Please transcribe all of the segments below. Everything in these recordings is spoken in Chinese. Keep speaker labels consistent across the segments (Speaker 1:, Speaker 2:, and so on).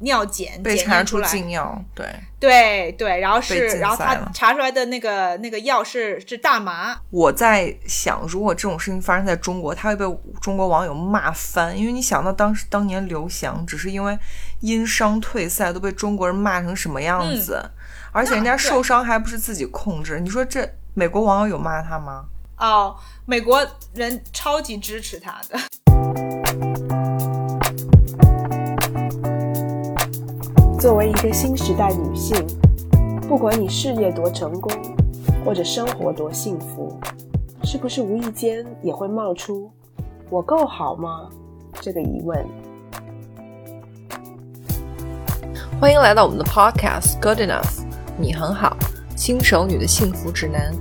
Speaker 1: 尿检
Speaker 2: 被查出禁药，对，
Speaker 1: 对对，然后是然后他查出来的那个那个药是是大麻，
Speaker 2: 我在想，如果这种事情发生在中国，他会被中国网友骂翻，因为你想到当时当年刘翔只是因为因伤退赛，都被中国人骂成什么样子，而且人家受伤还不是自己控制，你说这美国网友有骂他吗？
Speaker 1: 哦，美国人超级支持他的。
Speaker 3: 作为一个新时代女性，不管你事业多成功，或者生活多幸福，是不是无意间也会冒出“我够好吗”这个疑问？
Speaker 2: 欢迎来到我们的 Podcast Good Enough，你很好，新手女的幸福指南。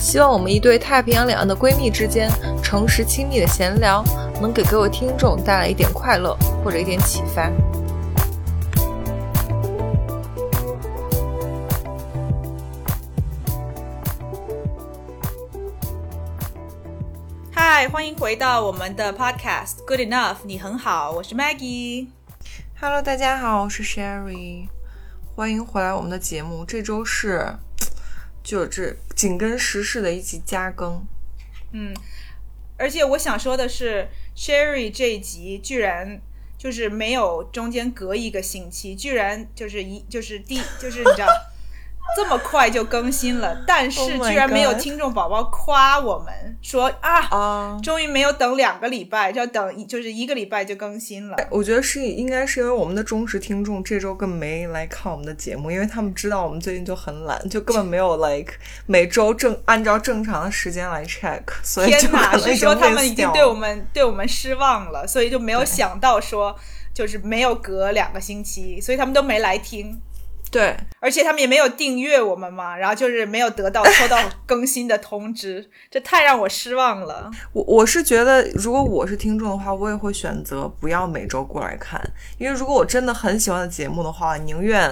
Speaker 2: 希望我们一对太平洋两岸的闺蜜之间诚实亲密的闲聊，能给各位听众带来一点快乐或者一点启发。
Speaker 1: 嗨，欢迎回到我们的 Podcast Good Enough，你很好，我是 Maggie。
Speaker 2: Hello，大家好，我是 Sherry，欢迎回来我们的节目。这周是就这紧跟时事的一集加更，
Speaker 1: 嗯，而且我想说的是，Sherry 这一集居然就是没有中间隔一个星期，居然就是一就是第就是你知道这么快就更新了，但
Speaker 2: Oh
Speaker 1: 是居然没有听众宝宝夸我们说啊。
Speaker 2: 啊、
Speaker 1: 终于没有等两个礼拜，就要等就是一个礼拜就更新了。
Speaker 2: 我觉得是应该是因为我们的忠实听众这周更没来看我们的节目，因为他们知道我们最近就很懒，就根本没有 like 每周正按照正常的时间来 check，所以就
Speaker 1: 天哪，
Speaker 2: 所
Speaker 1: 以说他们已经对我们对我们失望了，所以就没有想到说就是没有隔两个星期，所以他们都没来听。
Speaker 2: 对
Speaker 1: 而且他们也没有订阅我们嘛，然后就是没有得到收到 更新的通知，这太让我失望了。
Speaker 2: 我我是觉得，如果我是听众的话，我也会选择不要每周过来看，因为如果我真的很喜欢的节目的话，宁愿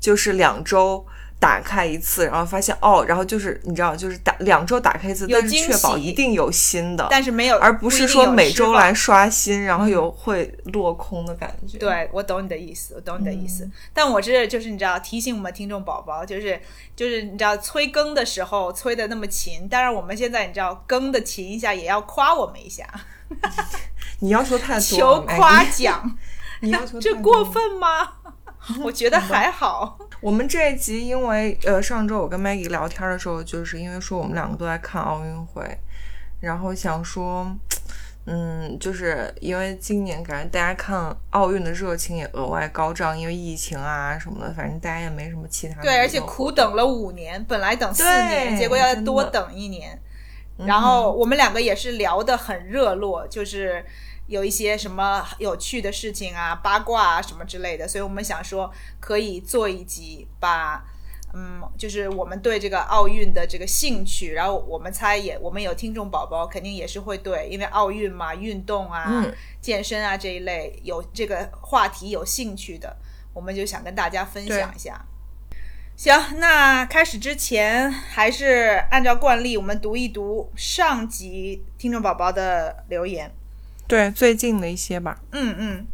Speaker 2: 就是两周打开一次，然后发现哦，然后就是你知道，就是打两周打开一次，但是确保一定有新的，
Speaker 1: 但是没有，
Speaker 2: 而不是说每周来刷新，然后有会落空的感觉。
Speaker 1: 对，我懂你的意思，我懂你的意
Speaker 2: 嗯。
Speaker 1: 思。但我这就是你知道，提醒我们听众宝宝，就是就是你知道催更的时候催的那么勤，但是我们现在你知道更的勤一下，也要夸我们一下，
Speaker 2: 你要求太多
Speaker 1: 求，夸奖，
Speaker 2: 你要求
Speaker 1: 这过分吗？我觉得还好。
Speaker 2: 我们这一集，因为呃，上周我跟 Maggie 聊天的时候，就是因为说我们两个都在看奥运会，然后想说，嗯，就是因为今年感觉大家看奥运的热情也额外高涨，因为疫情啊什么的，反正大家也没什么其他的
Speaker 1: 对，而且苦等了五年，本来等四年，结果要多等一年。然后我们两个也是聊得很热络，就是有一些什么有趣的事情啊、八卦啊什么之类的，所以我们想说可以做一集，把嗯，就是我们对这个奥运的这个兴趣，然后我们猜也，我们有听众宝宝肯定也是会对，因为奥运嘛，运动啊、
Speaker 2: 嗯
Speaker 1: 健身啊这一类有这个话题有兴趣的，我们就想跟大家分享一下。行，那开始之前，还是按照惯例，我们读一读上集听众宝宝的留言。
Speaker 2: 对最近的一些吧。
Speaker 1: 嗯嗯，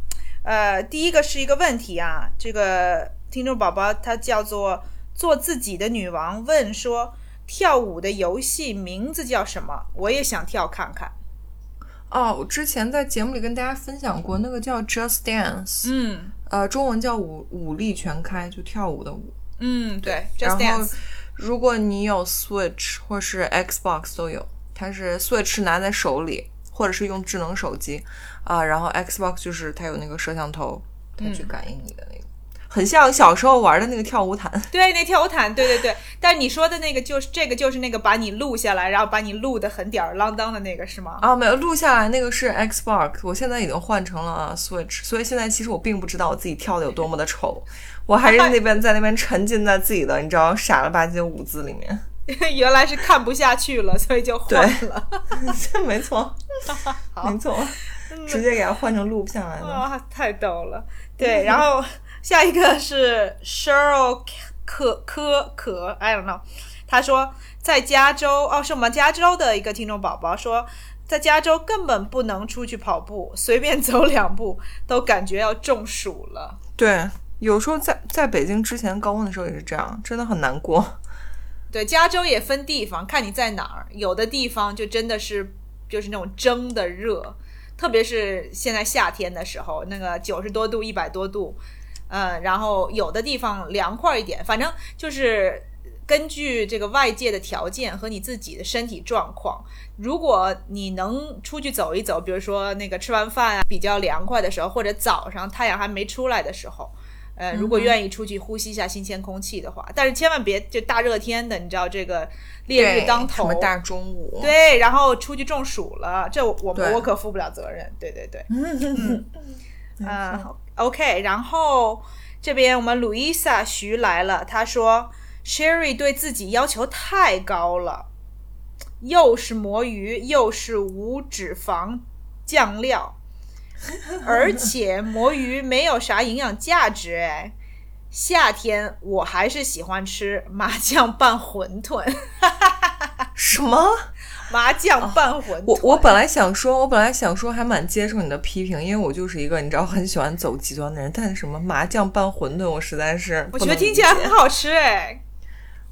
Speaker 1: 呃，第一个是一个问题啊，这个听众宝宝他叫做做自己的女王，问说跳舞的游戏名字叫什么？我也想跳看看。
Speaker 2: 哦，我之前在节目里跟大家分享过，那个叫 Just Dance，
Speaker 1: 嗯
Speaker 2: 呃，中文叫舞舞力全开，就跳舞的舞。
Speaker 1: 嗯，对
Speaker 2: 然
Speaker 1: ，Just
Speaker 2: 后
Speaker 1: Dance。，
Speaker 2: 如果你有 Switch 或是 Xbox 都有，它是 Switch 拿在手里，或者是用智能手机啊、然后 Xbox 就是它有那个摄像头，它去感应你的那个，很像小时候玩的那个跳舞毯。
Speaker 1: 对，那跳舞毯，对对对。但你说的那个就是这个，就是那个把你录下来，然后把你录的很吊儿郎当的那个，是吗？
Speaker 2: 啊，没有录下来那个是 Xbox，我现在已经换成了 Switch，所以现在其实我并不知道我自己跳的有多么的丑，我还是那边在那边沉浸在自己的你知道傻了吧唧的舞姿里面。
Speaker 1: 原来是看不下去了，所以就换了。
Speaker 2: 这 没错，没错，直接给它换成录不下来的。
Speaker 1: 哇，太逗了。对，然后下一个是 Cheryl 可可可，I don't know。他说在加州，哦，是我们加州的一个听众宝宝说，在加州根本不能出去跑步，随便走两步都感觉要中暑了。
Speaker 2: 对，有时候在在北京之前高温的时候也是这样，真的很难过。
Speaker 1: 对，加州也分地方，看你在哪儿。有的地方就真的是就是那种蒸的热，特别是现在夏天的时候，那个九十多度、一百多度，嗯，然后有的地方凉快一点，反正就是根据这个外界的条件和你自己的身体状况，如果你能出去走一走，比如说那个吃完饭啊比较凉快的时候，或者早上太阳还没出来的时候。呃，如果愿意出去呼吸一下新鲜空气的话，但是千万别就大热天的，你知道这个烈日当头，
Speaker 2: 什么大中午，
Speaker 1: 对，然后出去中暑了，这我
Speaker 2: 对
Speaker 1: 我可负不了责任。对对对，
Speaker 2: 嗯，
Speaker 1: 嗯，OK，然后这边我们 Louisa 徐来了，她说 Sherry 对自己要求太高了，又是魔芋，又是无脂肪酱料，而且魔芋没有啥营养价值哎。夏天我还是喜欢吃麻酱拌馄饨，
Speaker 2: 什么？
Speaker 1: 麻酱拌馄饨。
Speaker 2: 我我本来想说，我本来想说还蛮接受你的批评，因为我就是一个你知道很喜欢走极端的人。但是什么麻酱拌馄饨，我实在是
Speaker 1: 我觉得听起来很好吃哎。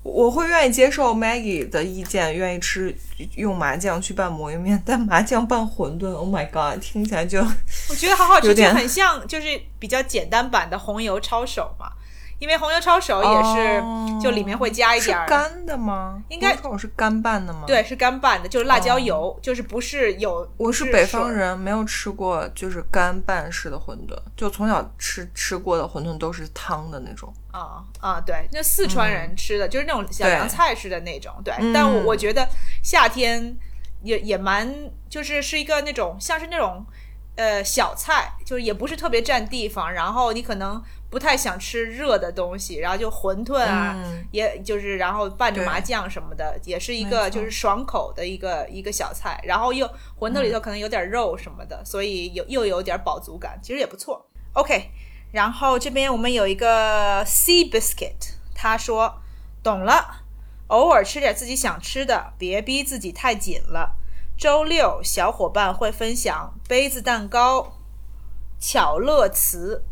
Speaker 2: 我会愿意接受 Maggie 的意见，愿意吃用麻酱去拌魔芋面，但麻酱拌馄饨，Oh my god，听起来就
Speaker 1: 我觉得好好吃，就很像，就是比较简单版的红油抄手嘛。因为红油抄手也是，
Speaker 2: 哦
Speaker 1: 就里面会加一点儿，
Speaker 2: 是干的吗？
Speaker 1: 应该
Speaker 2: 我是干拌的吗？，
Speaker 1: 对，是干拌的，就是辣椒油，就是不是有。
Speaker 2: 哦我是北方，人，没有吃过就是干拌式的馄饨，就从小吃吃过的馄饨都是汤的那种。
Speaker 1: 啊啊，对，那四川人吃的、就是那种小凉菜似的那种，对。
Speaker 2: 嗯
Speaker 1: 但我我觉得夏天也也蛮，就是是一个那种像是那种呃小菜，就是也不是特别占地方，然后你可能不太想吃热的东西，然后就馄饨啊，
Speaker 2: 嗯
Speaker 1: 也就是然后拌着麻酱什么的，也是一个就是爽口的一个一个小菜，然后又馄饨里头可能有点肉什么的，所以有又有点饱足感，其实也不错。OK，然后这边我们有一个 Sea Biscuit，他说懂了，偶尔吃点自己想吃的，别逼自己太紧了。周六小伙伴会分享杯子蛋糕，巧乐兹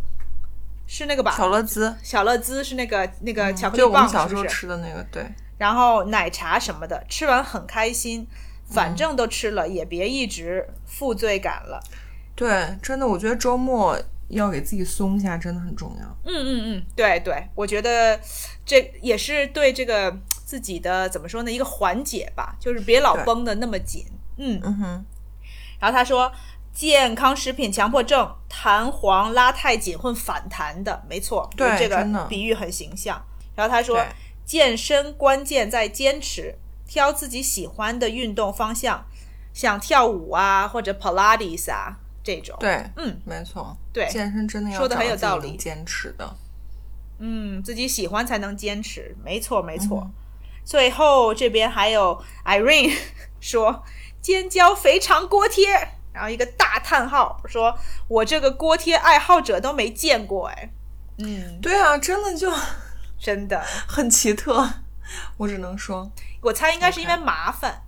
Speaker 1: 是那个吧？
Speaker 2: 巧乐兹，
Speaker 1: 巧乐兹是那个那个巧克力
Speaker 2: 就我们
Speaker 1: 棒，
Speaker 2: 小时候？吃的那个，对。
Speaker 1: 然后奶茶什么的，吃完很开心，反正都吃了，也别一直负罪感了。
Speaker 2: 对，真的，我觉得周末要给自己松一下，真的很重要。
Speaker 1: 嗯嗯嗯，对对，我觉得这也是对这个自己的怎么说呢，一个缓解吧，就是别老绷得那么紧。嗯，
Speaker 2: 嗯哼，
Speaker 1: 然后他说，健康食品强迫症，弹簧拉太紧会反弹的，没错，
Speaker 2: 对真的。
Speaker 1: 个比喻很形象。然后他说，健身关键在坚持，挑自己喜欢的运动方向，像跳舞啊或者 Pilates 啊这种。
Speaker 2: 对，
Speaker 1: 嗯，
Speaker 2: 没错，
Speaker 1: 对。
Speaker 2: 健身真的要
Speaker 1: 说的很有道理。
Speaker 2: 坚持的。
Speaker 1: 嗯，自己喜欢才能坚持，没错没错。
Speaker 2: 嗯
Speaker 1: 最后这边还有 Irene 说尖椒肥肠锅贴，然后一个大叹号，说我这个锅贴爱好者都没见过哎。嗯，
Speaker 2: 对啊，真的就
Speaker 1: 真的，
Speaker 2: 很奇特，我只能说，
Speaker 1: 我猜应该是因为麻烦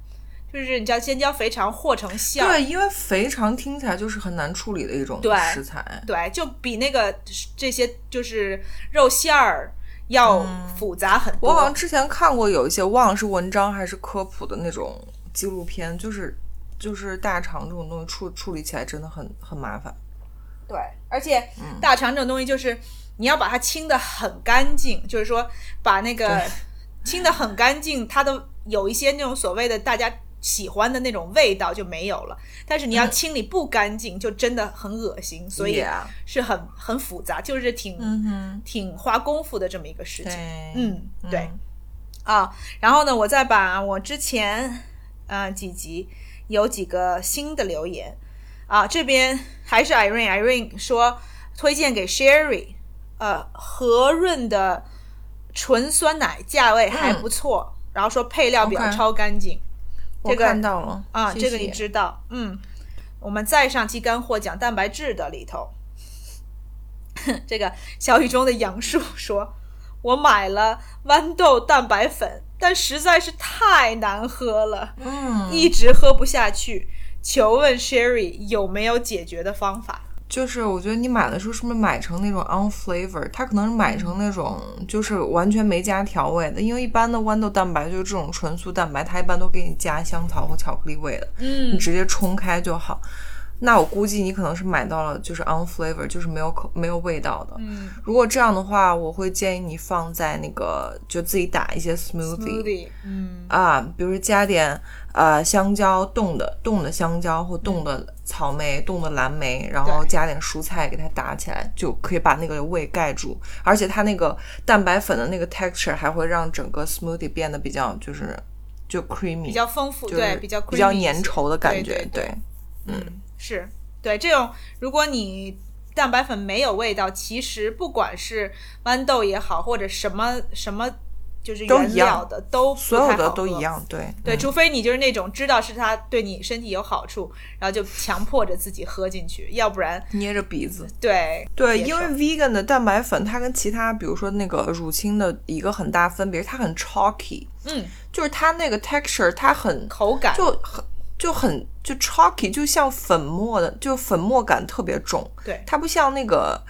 Speaker 1: 就是你知道尖椒肥肠和成馅儿，
Speaker 2: 对，因为肥肠听起来就是很难处理的一种食材。
Speaker 1: 对，就比那个这些就是肉馅儿要复杂很多。
Speaker 2: 我好像之前看过有一些忘了是文章还是科普的那种纪录片，就是就是大肠这种东西处处理起来真的很很麻烦。
Speaker 1: 对，而且
Speaker 2: 嗯
Speaker 1: 大肠这种东西就是你要把它清的很干净，就是说把那个清的很干净，它的有一些那种所谓的大家喜欢的那种味道就没有了。但是你要清理不干净，就真的很恶心，所以
Speaker 2: Yeah
Speaker 1: 是很很复杂，就是挺、
Speaker 2: 嗯，
Speaker 1: 挺花功夫的这么一个事情。
Speaker 2: 对，
Speaker 1: 嗯，对。啊，然后呢，我再把我之前呃几集有几个新的留言。啊，这边还是 Irene，Irene 说推荐给 Sherry，呃，和润的纯酸奶价位还不错，然后说配料表超干净。
Speaker 2: 我
Speaker 1: 这个
Speaker 2: 看到了
Speaker 1: 啊，
Speaker 2: 谢
Speaker 1: 这个你知道，嗯，我们再上期干货讲蛋白质的里头，这个小雨中的杨树说，我买了豌豆蛋白粉，但实在是太难喝了，
Speaker 2: 嗯，
Speaker 1: 一直喝不下去，求问 Sherry 有没有解决的方法。
Speaker 2: 就是我觉得你买的时候是不是买成那种 on flavor？它可能是买成那种就是完全没加调味的，因为一般的豌豆蛋白就是这种纯素蛋白，它一般都给你加香草或巧克力味的，
Speaker 1: 嗯
Speaker 2: 你直接冲开就好。那我估计你可能是买到了就是 unflavor，就是没有口没有味道的。
Speaker 1: 嗯。
Speaker 2: 如果这样的话，我会建议你放在那个就自己打一些
Speaker 1: smoothie，smoothie，嗯。
Speaker 2: 啊，比如加点呃香蕉冻的冻的香蕉或冻的草莓、冻的蓝莓，然后加点蔬菜给它打起来，就可以把那个味盖住。而且它那个蛋白粉的那个 texture 还会让整个 smoothie 变得比较就是就 creamy，
Speaker 1: 比较丰富，
Speaker 2: 就是
Speaker 1: 对，比较
Speaker 2: 比较粘稠的感觉，
Speaker 1: 对对。
Speaker 2: 对
Speaker 1: 嗯，是对这种，如果你蛋白粉没有味道，其实不管是豌豆也好，或者什么什么就是原料的，都不
Speaker 2: 所有的都一。样，对
Speaker 1: 对，
Speaker 2: 嗯
Speaker 1: 除非你就是那种知道是它对你身体有好处，然后就强迫着自己喝进去，要不然
Speaker 2: 捏着鼻子。
Speaker 1: 对
Speaker 2: 对，因为 vegan 的蛋白粉，它跟其他比如说那个乳清的一个很大分别，它很 chalky，
Speaker 1: 嗯
Speaker 2: 就是它那个 texture 它很
Speaker 1: 口感
Speaker 2: 就很就很就 chalky，就像粉末的，就粉末感特别重。
Speaker 1: 对
Speaker 2: 它不像那个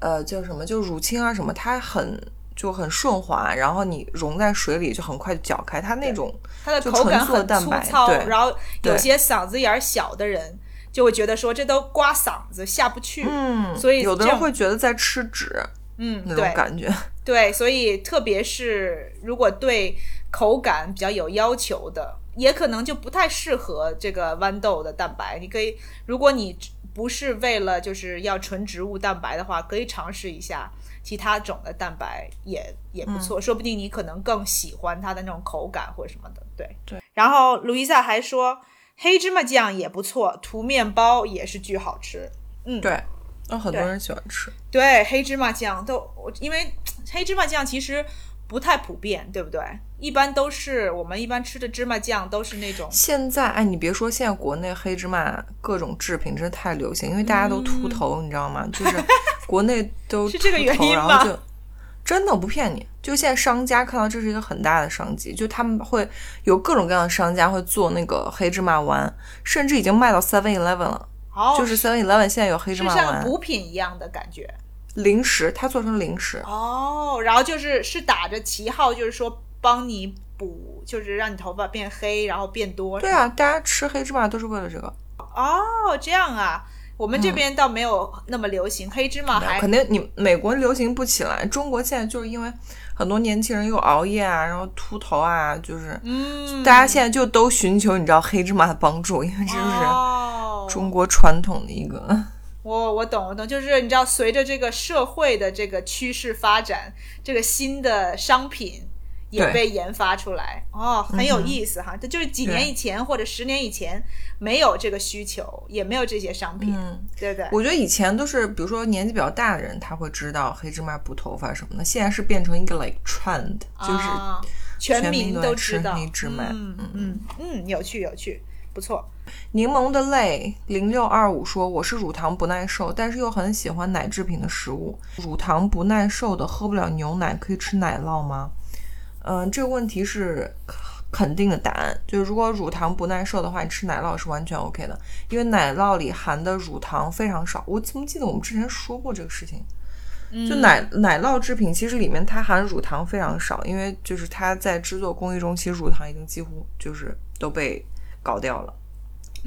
Speaker 2: 呃叫什么，就乳清啊什么，它很就很顺滑，然后你溶在水里就很快就搅开。它那种
Speaker 1: 它的口感很粗糙，
Speaker 2: 对
Speaker 1: 然后有些嗓子眼儿小的人就会觉得说这都刮嗓子下不去，
Speaker 2: 嗯，
Speaker 1: 所以
Speaker 2: 有的人会觉得在吃纸
Speaker 1: 嗯，
Speaker 2: 那种感觉。
Speaker 1: 对，所以特别是如果对口感比较有要求的，也可能就不太适合这个豌豆的蛋白。你可以，如果你不是为了就是要纯植物蛋白的话，可以尝试一下其他种的蛋白也也不错，说不定你可能更喜欢它的那种口感或者什么的。对
Speaker 2: 对。
Speaker 1: 然后卢伊萨还说，黑芝麻酱也不错，涂面包也是巨好吃。嗯，
Speaker 2: 对，那很多人喜欢吃。
Speaker 1: 对，黑芝麻酱都，我因为黑芝麻酱其实不太普遍，对不对？一般都是我们一般吃的芝麻酱都是那种，
Speaker 2: 现在，哎，你别说，现在国内黑芝麻各种制品真的太流行，因为大家都秃头，你知道吗？就是国内 都
Speaker 1: 嗯是这个
Speaker 2: 秃头
Speaker 1: 原因吗
Speaker 2: 然后就真的我不骗你，就现在商家看到这是一个很大的商机，就他们会有各种各样的商家会做那个黑芝麻丸，甚至已经卖到 Seven Eleven 了。
Speaker 1: 哦，
Speaker 2: 就是 Seven Eleven 现在有黑芝麻丸，
Speaker 1: 补品一样的感觉。
Speaker 2: 零食，它做成零食。
Speaker 1: 哦，然后就是是打着旗号，就是说帮你补，就是让你头发变黑，然后变多。
Speaker 2: 对啊，大家吃黑芝麻都是为了这个。
Speaker 1: 哦，这样啊，我们这边倒没有那么流行、黑芝麻还，
Speaker 2: 肯定你美国流行不起来，中国现在就是因为很多年轻人又熬夜啊，然后秃头啊，就是
Speaker 1: 嗯，
Speaker 2: 大家现在就都寻求你知道黑芝麻的帮助，因为这就是
Speaker 1: 哦，
Speaker 2: 中国传统的一个。
Speaker 1: 我我懂我懂，就是你知道，随着这个社会的这个趋势发展，这个新的商品也被研发出来，哦，很有意思哈。这就是几年以前或者十年以前没有这个需求，也没有这些商品，
Speaker 2: 嗯，
Speaker 1: 对不对？
Speaker 2: 我觉得以前都是比如说年纪比较大的人他会知道黑芝麻补头发什么的，现在是变成一个 like trend，就是
Speaker 1: 啊、全
Speaker 2: 民都
Speaker 1: 知道
Speaker 2: 黑芝麻。
Speaker 1: 嗯。嗯嗯，有趣有趣，不错。
Speaker 2: 柠檬的泪零六二五说：“我是乳糖不耐受，但是又很喜欢奶制品的食物。乳糖不耐受的喝不了牛奶，可以吃奶酪吗？”嗯、这个问题是肯定的答案，就是如果乳糖不耐受的话，你吃奶酪是完全 OK 的，因为奶酪里含的乳糖非常少。我怎么记得我们之前说过这个事情？就奶奶酪制品，其实里面它含乳糖非常少，因为就是它在制作工艺中，其实乳糖已经几乎就是都被搞掉了。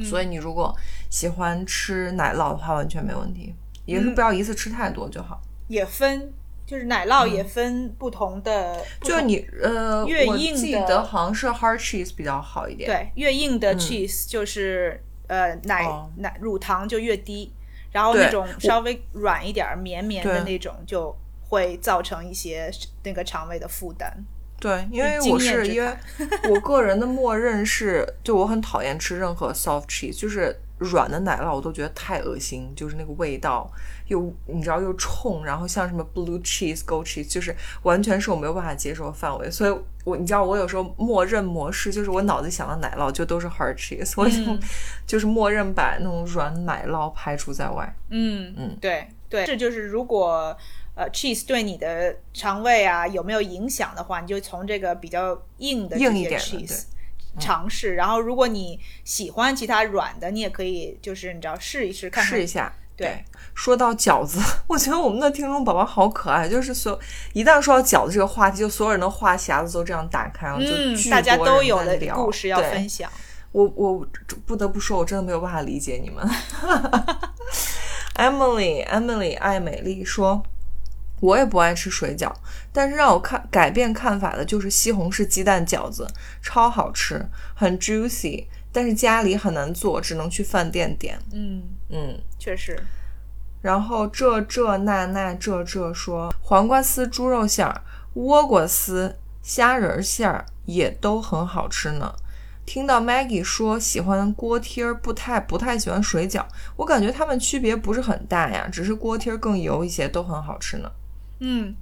Speaker 2: 所以你如果喜欢吃奶酪的话，完全没问题，也是不要一次吃太多就好。
Speaker 1: 也分，就是奶酪也分不同的，
Speaker 2: 就你呃，我
Speaker 1: 越硬的
Speaker 2: 记得好像是 hard cheese 比较好一点。
Speaker 1: 对越硬的 cheese 就是、呃奶、奶乳糖就越低，然后那种稍微软一点、绵绵的那种就会造成一些那个肠胃的负担。
Speaker 2: 对，因为我是因为 我个人的默认是，就我很讨厌吃任何 soft cheese，就是软的奶酪我都觉得太恶心，就是那个味道又你知道又冲，然后像什么 blue cheese、goat cheese，就是完全是我没有办法接受的范围。所以我你知道我有时候默认模式就是我脑子想的奶酪就都是 hard cheese，我就、
Speaker 1: 嗯
Speaker 2: 就是默认把那种软奶酪排除在外。
Speaker 1: 嗯
Speaker 2: 嗯
Speaker 1: 对对，这就是如果呃 cheese 对你的肠胃啊有没有影响的话，你就从这个比较硬的
Speaker 2: 硬一点的
Speaker 1: cheese 尝试。然后，如果你喜欢其他软的，你也可以就是你知道试一试看看。
Speaker 2: 试一下。
Speaker 1: 对，
Speaker 2: 说到饺子，我觉得我们的听众宝宝好可爱，就是所一旦说到饺子这个话题，就所有人的话匣子都这样打开然后，就
Speaker 1: 嗯，大家都有的故事要分享。
Speaker 2: 我我不得不说，我真的没有办法理解你们。Emily Emily 爱美丽说，我也不爱吃水饺，但是让我看改变看法的就是西红柿鸡蛋饺子，超好吃，很 juicy，但是家里很难做，只能去饭店点。
Speaker 1: 嗯，
Speaker 2: 嗯，
Speaker 1: 确实。
Speaker 2: 然后这这那那这这说黄瓜丝、猪肉馅儿、倭瓜丝、虾仁儿馅儿也都很好吃呢。听到 Maggie 说喜欢锅贴儿，不太不太喜欢水饺，我感觉它们区别不是很大呀，只是锅贴儿更油一些，都很好吃呢。
Speaker 1: 嗯，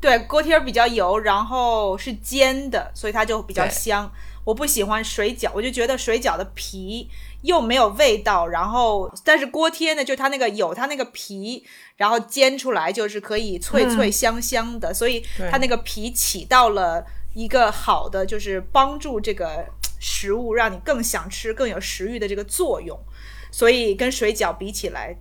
Speaker 1: 对，锅贴儿比较油，然后是煎的，所以它就比较香。我不喜欢水饺，我就觉得水饺的皮又没有味道，然后但是锅贴呢，就它那个有它那个皮，然后煎出来就是可以脆脆香香的，所以它那个皮起到了一个好的，就是帮助这个食物让你更想吃、更有食欲的这个作用。所以跟水饺比起来，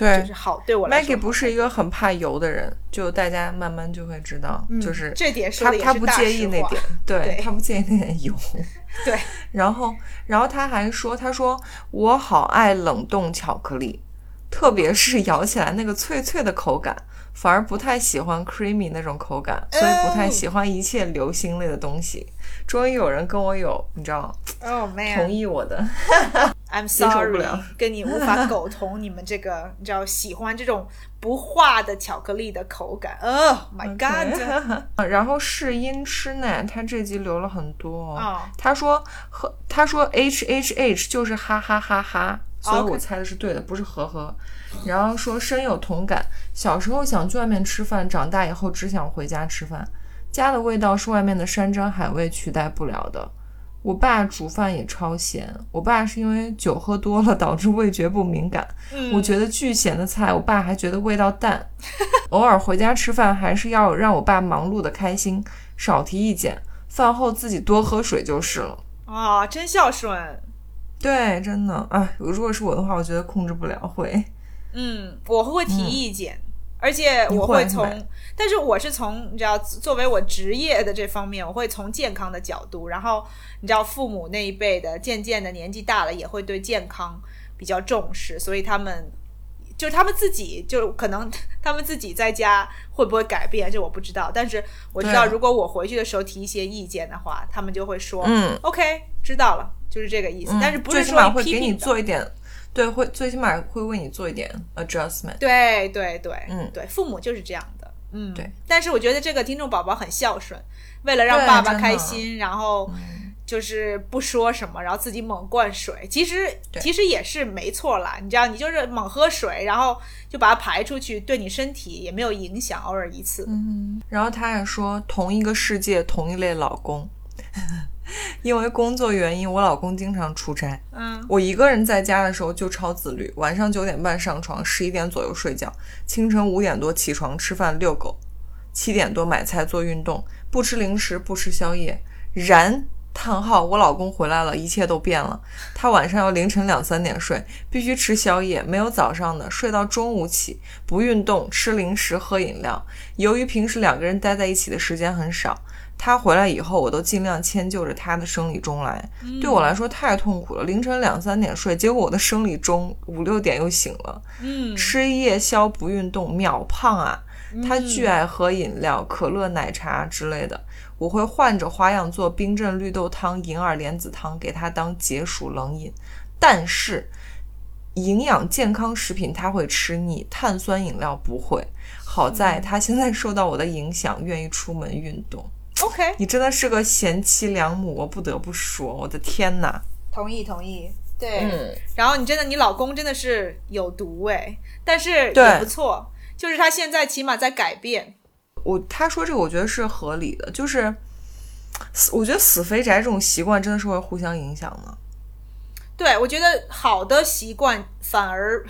Speaker 2: 对
Speaker 1: 就是好对我来说
Speaker 2: ，Maggie 不是一个很怕油的人，就大家慢慢就会知道，就是
Speaker 1: 嗯这点是他
Speaker 2: 他不介意那点，对
Speaker 1: 对
Speaker 2: 他不介意那点油。
Speaker 1: 对。
Speaker 2: 然后，然后他还说，他说我好爱冷冻巧克力，特别是咬起来那个脆脆的口感，反而不太喜欢 creamy 那种口感，所以不太喜欢一切流心类的东西。终于有人跟我有，你知道
Speaker 1: ，Oh man，
Speaker 2: 同意我的。
Speaker 1: I'm
Speaker 2: 接受不
Speaker 1: sorry，跟你无法苟同你们这个，你知道喜欢这种不化的巧克力的口感。Oh my god！
Speaker 2: 然后试音吃奶，他这集留了很多、哦。
Speaker 1: 哦
Speaker 2: 他说和他说 H H H 就是哈哈哈哈，所以我猜的是对的，不是呵呵。然后说深有同感，小时候想去外面吃饭，长大以后只想回家吃饭，家的味道是外面的山珍海味取代不了的。我爸煮饭也超咸，我爸是因为酒喝多了导致味觉不敏感。
Speaker 1: 嗯
Speaker 2: 我觉得巨咸的菜，我爸还觉得味道淡。偶尔回家吃饭，还是要让我爸忙碌的开心，少提意见。饭后自己多喝水就是了。
Speaker 1: 啊、真孝顺。
Speaker 2: 对，真的，哎，如果是我的话，我觉得控制不了，会。
Speaker 1: 嗯，我会提意见，而且
Speaker 2: 你
Speaker 1: 我从
Speaker 2: 会从，
Speaker 1: 但是我是从你知道，作为我职业的这方面，我会从健康的角度，然后你知道，父母那一辈的渐渐的年纪大了，也会对健康比较重视，所以他们。就是他们自己，就可能 他们自己在家会不会改变，这我不知道。但是我知道，如果我回去的时候提一些意见的话，他们就会说，
Speaker 2: 嗯
Speaker 1: ，OK，知道了，就是这个意思。但是不是说
Speaker 2: 会给你做一点，对，会最起码会为你做一点 adjustment。
Speaker 1: 对对对，
Speaker 2: 嗯
Speaker 1: 对，父母就是这样的，嗯，
Speaker 2: 对。
Speaker 1: 但是我觉得这个听众宝宝很孝顺，为了让爸爸开心，然后就是不说什么，然后自己猛灌水。其实其实也是没错啦，你知道，你就是猛喝水，然后就把它排出去，对你身体也没有影响，偶尔一次。
Speaker 2: 嗯然后他还说，同一个世界，同一类老公。因为工作原因，我老公经常出差。
Speaker 1: 嗯，
Speaker 2: 我一个人在家的时候就超自律，晚上九点半上床，十一点左右睡觉，清晨五点多起床吃饭遛狗，七点多买菜做运动，不吃零食，不吃宵夜。然叹号，我老公回来了，一切都变了。他晚上要凌晨两三点睡，必须吃宵夜，没有早上的，睡到中午起，不运动，吃零食，喝饮料。由于平时两个人待在一起的时间很少，他回来以后，我都尽量迁就着他的生理钟来。对我来说太痛苦了，凌晨两三点睡，结果我的生理钟五六点又醒了。
Speaker 1: 嗯，
Speaker 2: 吃夜宵不运动，秒胖啊！他巨爱喝饮料，可乐、奶茶之类的。我会换着花样做冰镇绿豆汤、银耳莲子汤，给他当解暑冷饮。但是营养健康食品他会吃腻，碳酸饮料不会。好在他现在受到我的影响，愿意出门运动。
Speaker 1: OK，
Speaker 2: 你真的是个贤妻良母，我不得不说，我的天哪！
Speaker 1: 同意同意，对。
Speaker 2: 嗯，
Speaker 1: 然后你真的，你老公真的是有毒哎，但是也不错，就是他现在起码在改变。
Speaker 2: 我他说这个，我觉得是合理的，就是死，我觉得死肥宅这种习惯真的是会互相影响的。
Speaker 1: 对，我觉得好的习惯反而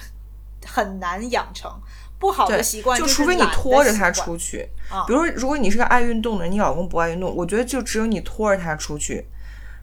Speaker 1: 很难养成，不好的，习惯
Speaker 2: 就是除非你拖着他出去，
Speaker 1: 啊
Speaker 2: 比如说如果你是个爱运动的人，你老公不爱运动，我觉得就只有你拖着他出去，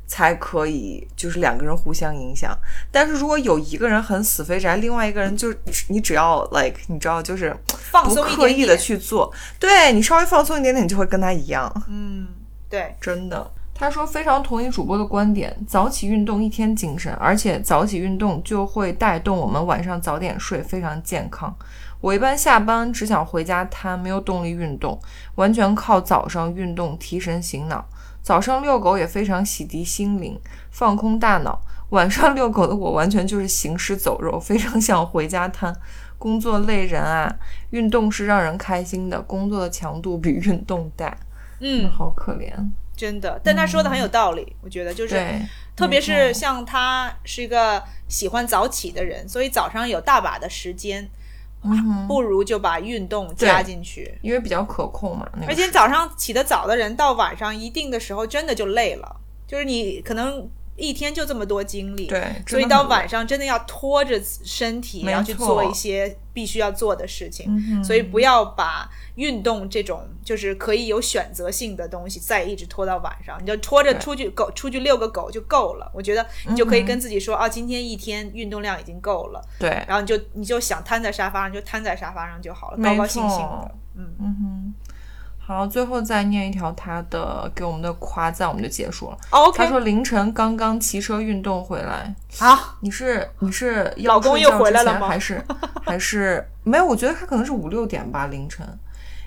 Speaker 2: 才可以，就是两个人互相影响。但是如果有一个人很死肥宅，另外一个人就你只要 like 你知道，就是不
Speaker 1: 放松一
Speaker 2: 刻意的去做，对你稍微放松一点点，你就会跟他一样。
Speaker 1: 嗯，对，
Speaker 2: 真的。他说非常同意主播的观点，早起运动一天精神，而且早起运动就会带动我们晚上早点睡，非常健康。我一般下班只想回家瘫，没有动力运动，完全靠早上运动提神醒脑。早上遛狗也非常洗涤心灵，放空大脑。晚上遛狗的我完全就是行尸走肉，非常想回家瘫。工作累人啊，运动是让人开心的，工作的强度比运动大，
Speaker 1: 嗯，
Speaker 2: 好可怜。
Speaker 1: 真的。但他说的很有道理，我觉得就是，特别是像他是一个喜欢早起的人，所以早上有大把的时间，
Speaker 2: 嗯
Speaker 1: 不如就把运动加进去。
Speaker 2: 因为比较可控嘛。那个
Speaker 1: 而且早上起得早的人，到晚上一定的时候真的就累了，就是你可能一天就这么多精力，
Speaker 2: 对，
Speaker 1: 所以到晚上真的要拖着身体，
Speaker 2: 没
Speaker 1: 然后去做一些必须要做的事情。
Speaker 2: 嗯
Speaker 1: 所以不要把运动这种就是可以有选择性的东西再一直拖到晚上，你就拖着出去狗出去遛个狗就够了。我觉得你就可以跟自己说，啊，今天一天运动量已经够了，
Speaker 2: 对，
Speaker 1: 然后你就你就想瘫在沙发上就瘫在沙发上就好了，高高兴兴的。嗯，
Speaker 2: 嗯哼。好，最后再念一条他的给我们的夸赞，我们就结束了。他说凌晨刚刚骑车运动回来，
Speaker 1: 啊，
Speaker 2: 你是你是
Speaker 1: 老公又回来了吗
Speaker 2: 还是 还是没有？我觉得他可能是五六点吧，凌晨。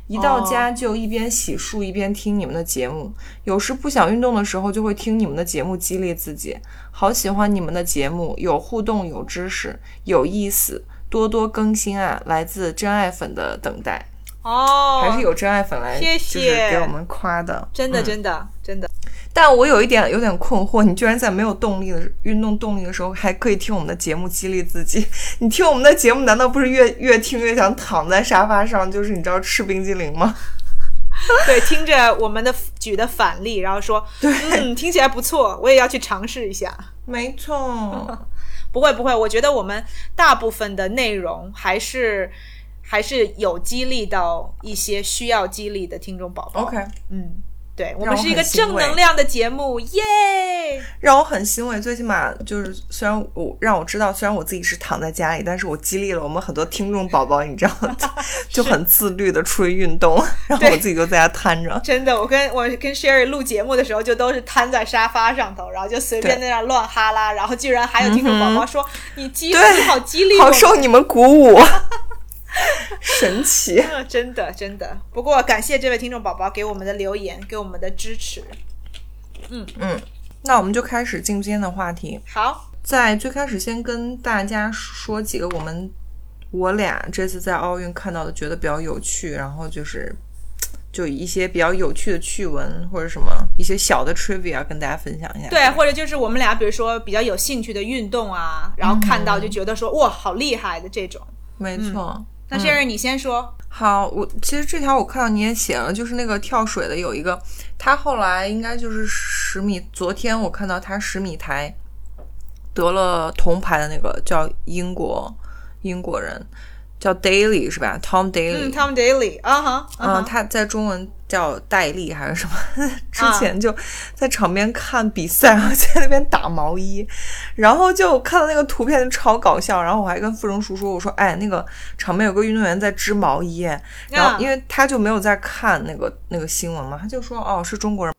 Speaker 2: 一到
Speaker 1: 哦
Speaker 2: 家就一边洗漱一边听你们的节目，有时不想运动的时候就会听你们的节目激励自己。好喜欢你们的节目，有互动，有知识，有意思，多多更新啊！来自真爱粉的等待，
Speaker 1: 哦，
Speaker 2: 还是有真爱粉来
Speaker 1: 谢
Speaker 2: 就是
Speaker 1: 谢
Speaker 2: 给我们夸的，
Speaker 1: 真的
Speaker 2: 嗯
Speaker 1: 真的真的，
Speaker 2: 但我有一点有点困惑，你居然在没有动力的运动动力的时候，还可以听我们的节目激励自己。你听我们的节目，难道不是越越听越想躺在沙发上，就是你知道吃冰激凌吗？
Speaker 1: 对，听着我们的举的反例，然后说，嗯，听起来不错，我也要去尝试一下。
Speaker 2: 没错，
Speaker 1: 不会不会，我觉得我们大部分的内容还是还是有激励到一些需要激励的听众宝宝。
Speaker 2: OK，
Speaker 1: 嗯，对我们是一个正能量的节目，耶！
Speaker 2: 让我很欣慰。最起码就是，虽然我让我知道，虽然我自己是躺在家里，但是我激励了我们很多听众宝宝，你知道，就很自律的出去运动，然后我自己就在家瘫着。
Speaker 1: 真的，我跟我跟 Sherry 录节目的时候，就都是瘫在沙发上头，然后就随便在那乱哈拉，然后居然还有听众宝宝说：“你激
Speaker 2: 励
Speaker 1: 你好激励。”
Speaker 2: 好受你们鼓舞，神奇。
Speaker 1: 嗯，真的真的。不过感谢这位听众宝宝给我们的留言，给我们的支持。
Speaker 2: 嗯嗯那我们就开始进今天的话题。
Speaker 1: 好，
Speaker 2: 在最开始，先跟大家说几个我们我俩这次在奥运看到的，觉得比较有趣，然后就是就一些比较有趣的趣闻或者什么一些小的 trivia 跟大家分享一下。
Speaker 1: 对，或者就是我们俩，比如说比较有兴趣的运动啊，然后看到就觉得说、哇，好厉害的这种。
Speaker 2: 没错。
Speaker 1: 那 Sherry 你先说。
Speaker 2: 好，我其实这条我看到你也写了，就是那个跳水的有一个，他后来应该就是十米，昨天我看到他十米台得了铜牌的那个叫英国英国人，叫 Daily 是吧？Tom Daily，
Speaker 1: 嗯，Tom Daily，啊哈，啊
Speaker 2: 嗯，他在中文叫戴笠还是什么？之
Speaker 1: 啊
Speaker 2: 前就在场边看比赛，然后在那边打毛衣，然后就看到那个图片超搞笑，然后我还跟傅成叔说，我说，哎，那个场边有个运动员在织毛衣，然
Speaker 1: 啊
Speaker 2: 后因为他就没有在看那个那个新闻嘛，他就说，哦，是中国人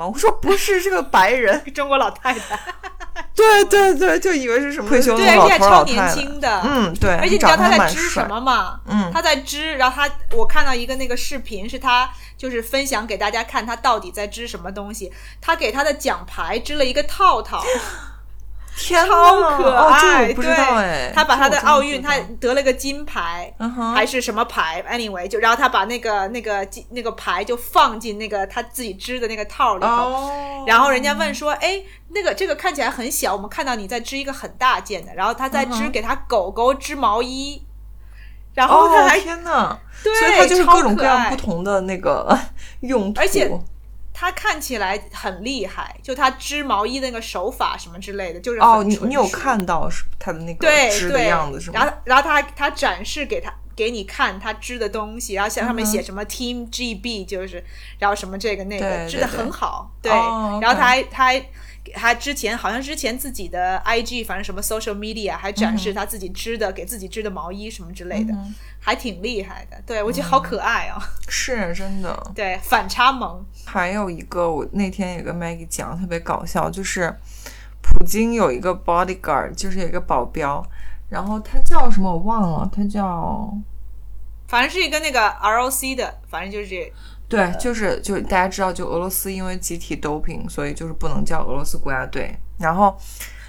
Speaker 2: 吗？我说不是，是个白人。
Speaker 1: 中国老太太，
Speaker 2: 对对对，就以为是什么退休的
Speaker 1: 对，而
Speaker 2: 老
Speaker 1: 且还超年。轻的。
Speaker 2: 嗯，对，
Speaker 1: 而且你知道他在织什么吗？
Speaker 2: 嗯
Speaker 1: 他在织，然后他我看到一个那个视频，是他就是分享给大家看他到底在织什么东西。他给他的奖牌织了一个套套，
Speaker 2: 天
Speaker 1: 超
Speaker 2: 呐
Speaker 1: 可
Speaker 2: 哦，这
Speaker 1: 爱。
Speaker 2: 我不知道哎
Speaker 1: 对，他把他的奥运，他得了个金牌，还是什么牌？anyway，就然后他把那个那个金那个牌就放进那个他自己织的那个套里头。
Speaker 2: 哦，
Speaker 1: 然后人家问说：“哎，那个这个看起来很小，我们看到你在织一个很大件的，然后他在织给他狗狗织毛衣，然后他
Speaker 2: 哦
Speaker 1: 还、
Speaker 2: 天呐！
Speaker 1: 对，
Speaker 2: 所以它就是各种各样不同的那个 用途，
Speaker 1: 而且他看起来很厉害，就他织毛衣的那个手法什么之类的，就是很
Speaker 2: 哦，你你有看到是他的那个
Speaker 1: 对
Speaker 2: 织的
Speaker 1: 对。
Speaker 2: 样子是吗？
Speaker 1: 然后然后他还他展示给他给你看他织的东西，然后像上面写什么 Team GB，就是然后什么这个那个织的很好，对，
Speaker 2: 哦
Speaker 1: 然后他还他还。他之前好像之前自己的 IG，反正什么 social media 还展
Speaker 2: 嗯
Speaker 1: 示他自己织的、给自己织的毛衣什么之类的，还挺厉害的。对我觉得
Speaker 2: 嗯
Speaker 1: 好可爱哦。
Speaker 2: 是真的。
Speaker 1: 对，反差萌。
Speaker 2: 还有一个，我那天也跟 Maggie 讲，特别搞笑，就是普京有一个 bodyguard，就是有一个保镖，然后他叫什么我忘了，他叫
Speaker 1: 反正是一个那个 ROC 的，反正就是这
Speaker 2: 对，就是就是大家知道，就俄罗斯因为集体 doping，所以就是不能叫俄罗斯国家队。然后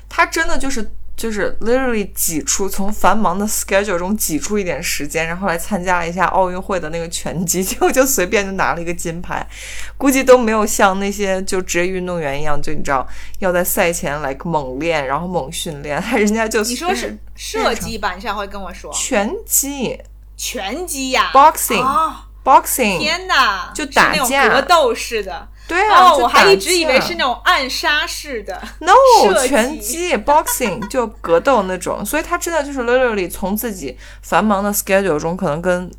Speaker 2: 他真的就是就是 literally 挤出从繁忙的 schedule 中挤出一点时间，然后来参加了一下奥运会的那个拳击，结果就随便就拿了一个金牌，估计都没有像那些就职业运动员一样，就你知道要在赛前来猛练，然后猛训练，人家就
Speaker 1: 你说是射击吧？你上回跟我说。
Speaker 2: 拳击
Speaker 1: 拳击呀。
Speaker 2: boxing、
Speaker 1: 哦，
Speaker 2: boxing，
Speaker 1: 天哪，
Speaker 2: 就打架
Speaker 1: 格斗式的。
Speaker 2: 对啊，
Speaker 1: 哦，我还一直以为是那种暗杀式的。
Speaker 2: No，拳击 boxing 就格斗那种，所以他真的就是 literally 从自己繁忙的 schedule 中，可能跟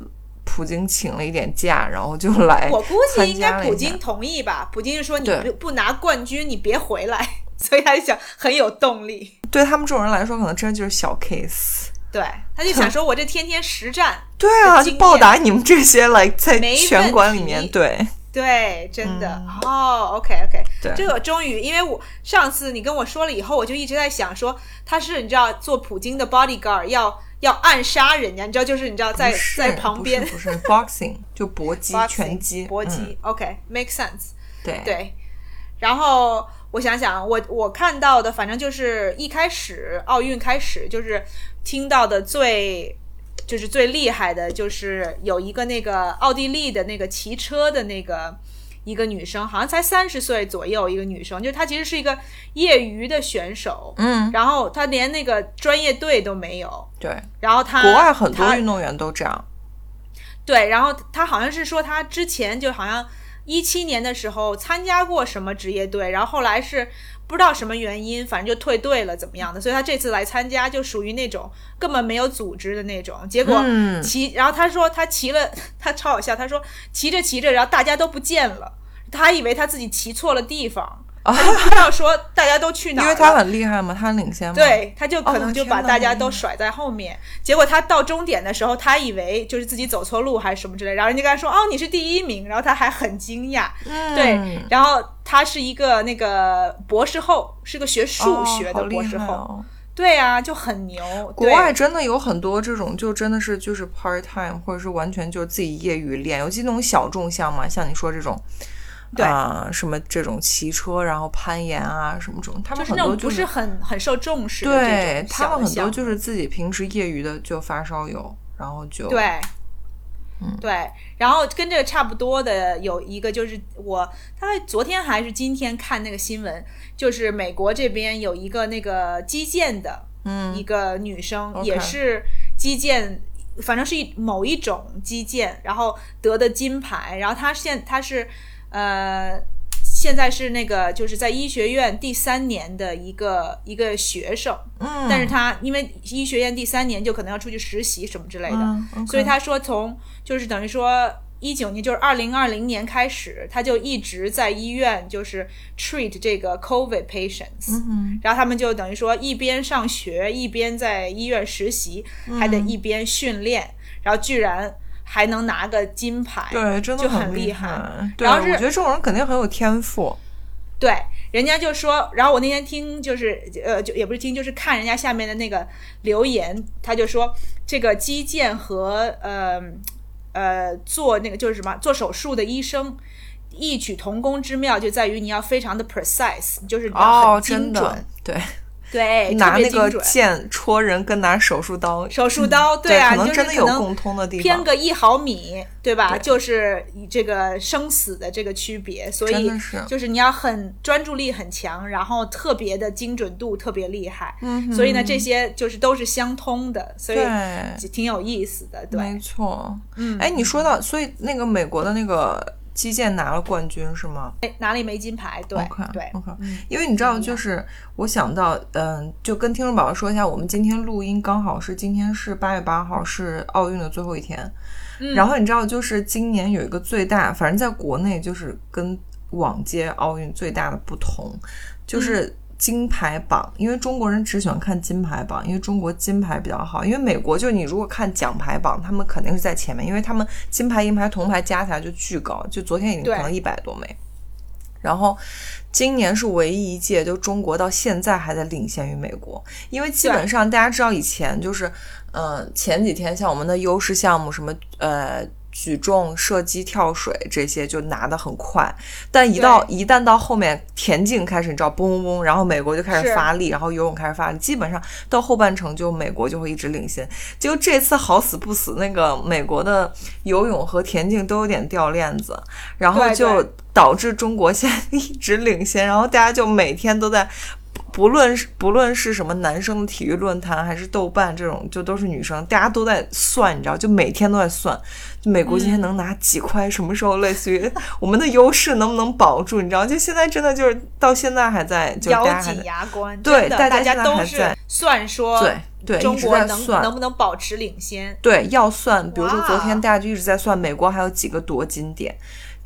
Speaker 2: 普京请了一点假，然后就来
Speaker 1: 我估计应该普京同意吧？普京就说你不不拿冠军，你别回来。所以他就想很有动力。
Speaker 2: 对他们这种人来说，可能真的就是小 case。
Speaker 1: 对，他就想说，我这天天实战，
Speaker 2: 对啊，就报答你们这些来在
Speaker 1: 没
Speaker 2: 拳馆里面，对。
Speaker 1: 对，真的、
Speaker 2: 嗯。
Speaker 1: 哦，OK OK，
Speaker 2: 对
Speaker 1: 这个终于，因为我上次你跟我说了以后，我就一直在想说，他是你知道做普京的 bodyguard 要要暗杀人家，你知道就是你知道在在旁边
Speaker 2: 不是不是 boxing 就搏击
Speaker 1: boxing，
Speaker 2: 拳击
Speaker 1: 搏击、
Speaker 2: 嗯。
Speaker 1: O k make sense，
Speaker 2: 对。
Speaker 1: 对，然后我想想，我我看到的，反正就是一开始奥运开始，就是听到的最就是最厉害的，就是有一个那个奥地利的那个骑车的那个一个女生，好像才三十岁左右，一个女生，就是她其实是一个业余的选手，
Speaker 2: 嗯，
Speaker 1: 然后她连那个专业队都没有，
Speaker 2: 对，
Speaker 1: 然后她
Speaker 2: 国外很多运动员都这样。
Speaker 1: 对，然后她好像是说她之前就好像一七年的时候参加过什么职业队，然后后来是不知道什么原因，反正就退队了，怎么样的？所以他这次来参加就属于那种根本没有组织的那种。结果
Speaker 2: 嗯
Speaker 1: 骑，然后他说他骑了，他超好笑，他说骑着骑着，然后大家都不见了，他还以为他自己骑错了地方。他就不知道说大家都去哪儿，
Speaker 2: 因为他很厉害嘛，他领先嘛。，
Speaker 1: 对，他就可
Speaker 2: 哦
Speaker 1: 能就把大家都甩在后面。结果他到终点的时候，他以为就是自己走错路还是什么之类，然后人家跟他说：“哦，你是第一名。”然后他还很惊讶。
Speaker 2: 嗯、
Speaker 1: 对，然后他是一个那个博士后，是个学数学的博士后。对啊，就很牛。
Speaker 2: 国外真的有很多这种，就真的是就是 part time，或者是完全就是自己业余练，尤其那种小众项嘛，像你说这种，
Speaker 1: 对
Speaker 2: 啊、什么这种骑车，然后攀岩啊，什么这种，他们
Speaker 1: 就是那种不
Speaker 2: 很多就是
Speaker 1: 很很受重视的
Speaker 2: 对
Speaker 1: 这种
Speaker 2: 他们很多就是自己平时业余的就发烧友，然后就
Speaker 1: 对，
Speaker 2: 嗯
Speaker 1: 对，然后跟这个差不多的有一个就是我大概昨天还是今天看那个新闻，就是美国这边有一个那个击剑的，
Speaker 2: 嗯
Speaker 1: 一个女生也是击剑。反正是一某一种击剑，然后得的金牌，然后她现她是，呃，现在是那个就是在医学院第三年的一个一个学生，
Speaker 2: 嗯，
Speaker 1: 但是他因为医学院第三年就可能要出去实习什么之类的，所以他说从就是等于说一九年就是二零二零年开始，他就一直在医院就是 treat 这个 COVID patients，、
Speaker 2: 嗯
Speaker 1: 然后他们就等于说一边上学一边在医院实习，还
Speaker 2: 嗯。
Speaker 1: 得一边训练，然后居然还能拿个金牌，
Speaker 2: 对，真的
Speaker 1: 就
Speaker 2: 很
Speaker 1: 厉
Speaker 2: 害。对，
Speaker 1: 然后是
Speaker 2: 我觉得这种人肯定很有天赋。
Speaker 1: 对，人家就说，然后我那天听就是呃，就也不是听，就是看人家下面的那个留言，他就说这个击剑和呃呃做那个就是什么做手术的医生异曲同工之妙，就在于你要非常的 precise，就是你要
Speaker 2: 哦，
Speaker 1: 很
Speaker 2: 真的
Speaker 1: 精准，，
Speaker 2: 对，
Speaker 1: 对，
Speaker 2: 拿那个。剑戳人跟拿手术刀，
Speaker 1: 手术刀，
Speaker 2: 对，
Speaker 1: 啊，
Speaker 2: 可能
Speaker 1: 就
Speaker 2: 真的有共通的地方。
Speaker 1: 偏个一毫米，对吧？
Speaker 2: 对
Speaker 1: 就是以这个生死的这个区别，所以就是你要很专注力很强，然后特别的精准度特别厉害。
Speaker 2: 嗯
Speaker 1: 所以呢，这些就是都是相通的，所以挺有意思的。对
Speaker 2: 没，错，
Speaker 1: 嗯，
Speaker 2: 哎，你说到，所以那个美国的那个击剑拿了冠军是吗？
Speaker 1: 拿了一枚金牌？对
Speaker 2: OK
Speaker 1: 对
Speaker 2: OK，
Speaker 1: 嗯
Speaker 2: 因为你知道，就是我想到，嗯，就跟听众宝宝说一下，我们今天录音刚好是今天是八月八号，是奥运的最后一天。
Speaker 1: 嗯
Speaker 2: 然后你知道，就是今年有一个最大，反正在国内就是跟往届奥运最大的不同，
Speaker 1: 嗯
Speaker 2: 就是金牌榜。因为中国人只喜欢看金牌榜，因为中国金牌比较好。因为美国就你如果看奖牌榜，他们肯定是在前面，因为他们金牌、银牌、铜牌加起来就巨高，就昨天已经
Speaker 1: 对
Speaker 2: 可能一百多枚。然后今年是唯一一届，就中国到现在还在领先于美国，因为基本上大家知道以前就是，呃，前几天像我们的优势项目什么呃。举重、射击、跳水这些就拿得很快，但一到一旦到后面田径开始，你知道，嘣嘣嘣，然后美国就开始发力，然后游泳开始发力，基本上到后半程就美国就会一直领先。结果这次好死不死，那个美国的游泳和田径都有点掉链子，然后
Speaker 1: 对
Speaker 2: 就
Speaker 1: 对
Speaker 2: 导致中国现在 一直领先，然后大家就每天都在。不论是不论是什么男生的体育论坛，还是豆瓣这种，就都是女生，大家都在算，你知道，就每天都在算，就美国今天能拿几块，什么时候类似于我们的优势能不能保住，你知道？就现在真的就是到现在还在，
Speaker 1: 咬紧牙关，
Speaker 2: 对
Speaker 1: 的大
Speaker 2: 大家
Speaker 1: 都
Speaker 2: 在。
Speaker 1: 算说
Speaker 2: 对
Speaker 1: 中国能
Speaker 2: 在算。
Speaker 1: 能不能保持领先。
Speaker 2: 对，要算，比如说昨天大家就一直在算美国还有几个夺金点，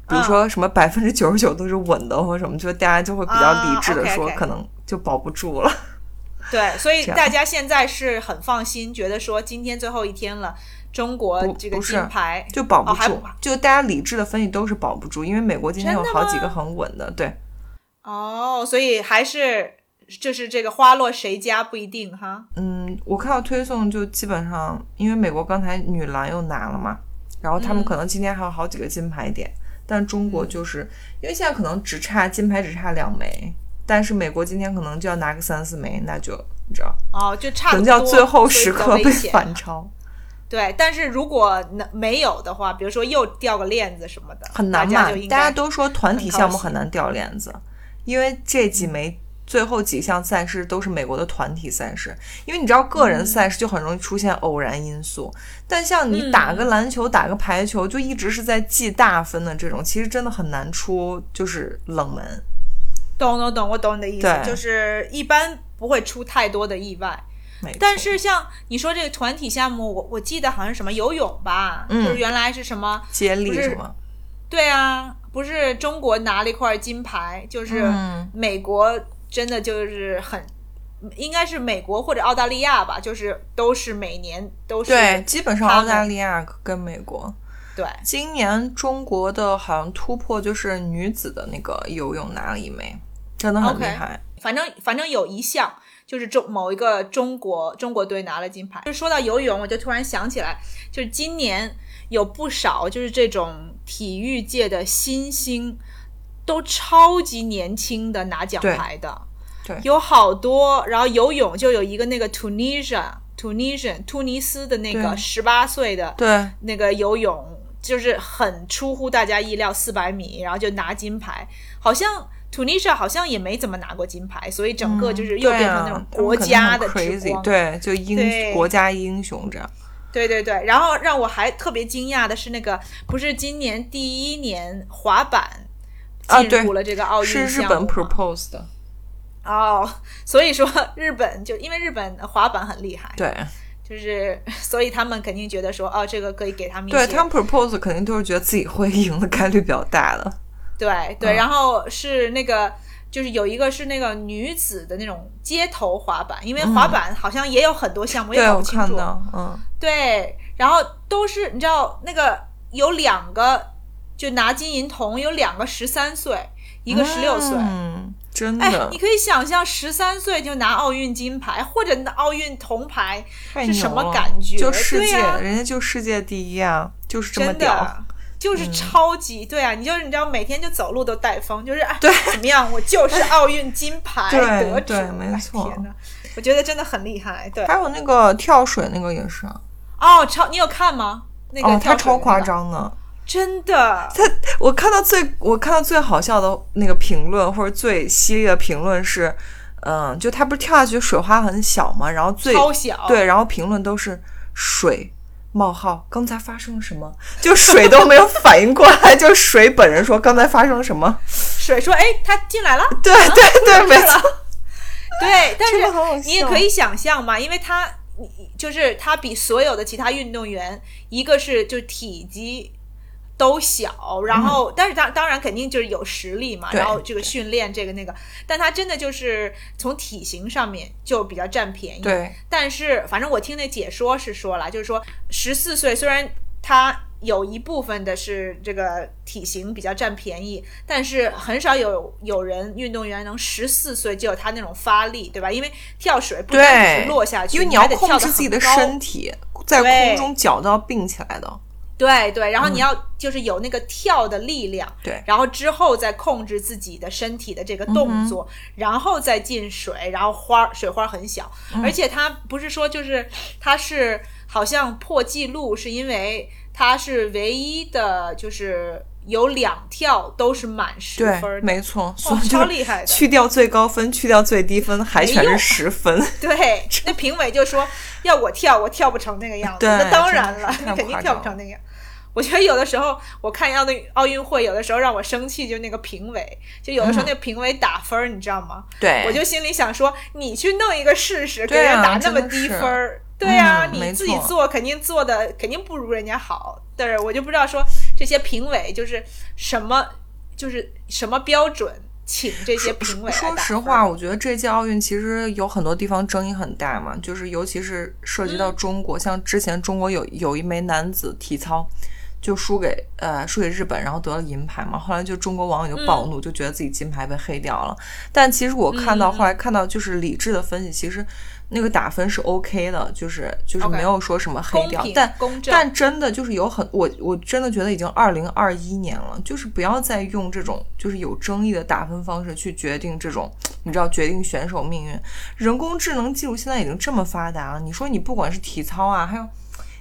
Speaker 2: 比如
Speaker 1: 嗯。
Speaker 2: 说什么百分之九十九都是稳的或什么，就大家就会比较理智的
Speaker 1: 啊
Speaker 2: 说，可能就保不住了。
Speaker 1: 对，所以大家现在是很放心，觉得说今天最后一天了，中国这个金牌
Speaker 2: 就保不住，就大家理智的分析都是保不住，因为美国今天有好几个很稳的，对，
Speaker 1: 哦，所以还是就是这个花落谁家不一定哈。
Speaker 2: 嗯，我看到推送就基本上，因为美国刚才女篮又拿了嘛，然后他们
Speaker 1: 嗯。
Speaker 2: 可能今天还有好几个金牌点，但中国就是因为现在可能只差金牌只差两枚，但是美国今天可能就要拿个三四枚，那就你知道，
Speaker 1: 哦，就差
Speaker 2: 可能，叫最后时刻被反超，
Speaker 1: 对，但是如果能没有的话，比如说又掉个链子什么的，
Speaker 2: 很难嘛
Speaker 1: 大家
Speaker 2: 都说团体项目很难。掉链子，因为这几枚。最后几项赛事都是美国的团体赛事，因为你知道个人赛事就很容易出现偶然因素，但像你打个篮球、打个排球，就一直是在记大分的这种，其实真的很难出就是冷门。
Speaker 1: 懂懂懂，我懂你的意思，就是一般不会出太多的意外。但是像你说这个团体项目，我我记得好像什么游泳吧，
Speaker 2: 嗯
Speaker 1: 就是原来是什么？
Speaker 2: 接力
Speaker 1: 不是
Speaker 2: 是吗？
Speaker 1: 对啊，不是中国拿了一块金牌，就是
Speaker 2: 嗯
Speaker 1: 美国真的就是很，应该是美国或者澳大利亚吧，就是都是每年都是
Speaker 2: 对，基本上澳大利亚跟美国。
Speaker 1: 对
Speaker 2: 今年中国的好像突破就是女子的那个游泳拿了一枚，真的很厉害。
Speaker 1: 反正反正有一项就是中某一个中国中国队拿了金牌。就说到游泳，我就突然想起来，就是今年有不少就是这种体育界的新星，都超级年轻的拿奖牌的，
Speaker 2: 对。
Speaker 1: 有好多。然后游泳就有一个那个 Tunisia Tunisian 突尼斯的那个
Speaker 2: 对。
Speaker 1: 十八岁的
Speaker 2: 对，
Speaker 1: 那个游泳就是很出乎大家意料，四百米，然后就拿金牌，好像 Tunisia 好像也没怎么拿过金牌，所以整个就是又变成那种国家的之
Speaker 2: crazy，对，就英国家英雄这样。
Speaker 1: 对对对，然后让我还特别惊讶的是，那个不是今年第一年滑板
Speaker 2: 啊对
Speaker 1: 进入了这个奥运
Speaker 2: 是日本 propose 的，
Speaker 1: 哦，所以说日本就因为日本滑板很厉害，
Speaker 2: 对，
Speaker 1: 就是所以他们肯定觉得说，哦，这个可以给他们一些
Speaker 2: 对他们 propose 肯定都是觉得自己会赢的概率比较大的。
Speaker 1: 对对，
Speaker 2: 嗯
Speaker 1: 然后是那个，就是有一个是那个女子的那种街头滑板，因为滑板好像也有很多项目，也搞不清楚。
Speaker 2: 嗯，
Speaker 1: 对，然后都是你知道那个有两个就拿金银铜，有两个十三岁，一个十六岁。
Speaker 2: 嗯，真
Speaker 1: 哎
Speaker 2: 的，
Speaker 1: 你可以想象十三岁就拿奥运金牌或者拿奥运铜牌是什么感觉？
Speaker 2: 就世界，人家就世界第一啊，就是这么
Speaker 1: 真
Speaker 2: 屌。
Speaker 1: 的就是超级、对啊！你就是你知道每天就走路都带风，就是哎，怎么样？我就是奥运金牌
Speaker 2: 对
Speaker 1: 得主，
Speaker 2: 对没
Speaker 1: 哎
Speaker 2: 错
Speaker 1: 我觉得真的很厉害。对，
Speaker 2: 还有那个跳水那个也是啊，
Speaker 1: 哦，超你有看吗？那个
Speaker 2: 哦，他
Speaker 1: 跳水那个
Speaker 2: 超夸，张的。
Speaker 1: 真的。
Speaker 2: 他我看到最我看到最好笑的那个评论或者最犀利的评论是，嗯，就他不是跳下去水花很小嘛，然后最
Speaker 1: 超小
Speaker 2: 对，然后评论都是水冒号，刚才发生了什么？就水都没有反应过来，就水本人说刚才发生了什么？
Speaker 1: 水说：“哎，他进来了。”
Speaker 2: 对对对，没错。
Speaker 1: 对，但是你也可以想象嘛，因为他就是他比所有的其他运动员，一个是就体积都小，然后、但是当当然肯定就是有实力嘛，然后这个训练这个那个，但他真的就是从体型上面就比较占便宜。
Speaker 2: 对，
Speaker 1: 但是反正我听那解说是说了，就是说十四岁虽然他有一部分的是这个体型比较占便宜，但是很少有有人运动员能十四岁就有他那种发力，对吧？因为跳水不单只是落下去，
Speaker 2: 因为你要
Speaker 1: 还得跳得
Speaker 2: 控制自己的身体，在空中脚都要并起来的。
Speaker 1: 对对，然后你要就是有那个跳的力量，
Speaker 2: 对。
Speaker 1: 然后之后再控制自己的身体的这个动作，然后再进水，然后花水花很小，而且它不是说就是它是好像破纪录，是因为它是唯一的，就是有两跳都是满十分，的，
Speaker 2: 没错，所以就
Speaker 1: 超厉害的。
Speaker 2: 去掉最高分，去掉最低分，还全是十分。
Speaker 1: 对，那评委就说要我跳，我跳不成那个样子。
Speaker 2: 对
Speaker 1: 那当然了，
Speaker 2: 真的是太
Speaker 1: 你肯定跳不成那个样。我觉得有的时候我看奥运奥运会，有的时候让我生气，就那个评委，就有的时候那个评委打分儿，你知道吗？
Speaker 2: 嗯对
Speaker 1: 我就心里想说，你去弄一个试试，给人打那么低分儿，对呀、
Speaker 2: 嗯
Speaker 1: 你自己做肯定做的肯定不如人家好。但是我就不知道说这些评委就是什么，就是什么标准，请这些评委来
Speaker 2: 说实话，我觉得这届奥运其实有很多地方争议很大嘛，就是尤其是涉及
Speaker 1: 嗯
Speaker 2: 到中国，像之前中国有有一枚男子体操。就输给呃输给日本，然后得了银牌嘛。后来就中国网友就暴
Speaker 1: 嗯
Speaker 2: 怒，就觉得自己金牌被黑掉了。但其实我看到、后来看到就是理智的分析，其实那个打分是 OK 的，就是就是没有说什么黑掉但。但真的就是有很我我真的觉得已经二零二一年了，就是不要再用这种就是有争议的打分方式去决定这种你知道决定选手命运。人工智能技术现在已经这么发达了，你说你不管是体操啊，还有。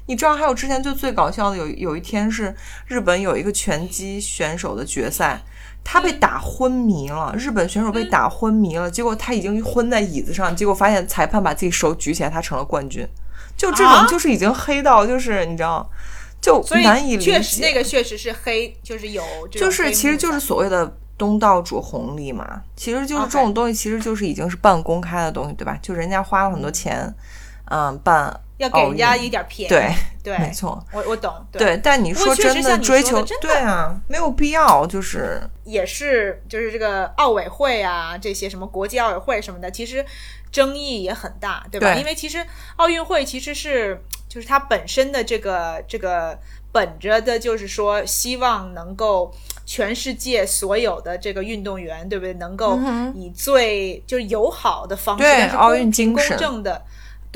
Speaker 2: 你知道，还有之前就最搞笑的有有一天是日本有一个拳击选手的决赛，他被打昏迷了，日本选手被打昏迷了，结果他已经昏在椅子上，结果发现裁判把自己手举起来，他成了冠军。就这种
Speaker 1: 啊？
Speaker 2: 就是已经黑到就是你知道，就难以理解。
Speaker 1: 确实那个确实是黑，就是有
Speaker 2: 就是其实就是所谓的东道主红利嘛，其实就是这种东西，其实就是已经是半公开的东西，对吧？就人家花了很多钱，嗯，办
Speaker 1: 要给人家一点便宜。
Speaker 2: 对
Speaker 1: 对，
Speaker 2: 没错，
Speaker 1: 我我懂。
Speaker 2: 对。但你说真
Speaker 1: 确实像你
Speaker 2: 追求，
Speaker 1: 说的真的
Speaker 2: 对啊，没有必要，就是
Speaker 1: 也是就是这个奥委会啊，这些什么国际奥委会什么的，其实争议也很大，对吧？
Speaker 2: 对
Speaker 1: 因为其实奥运会其实是就是它本身的这个这个本着的就是说希望能够。全世界所有的这个运动员，对不对？能够以最就是友好的方式，
Speaker 2: 嗯对奥运精神公
Speaker 1: 正的，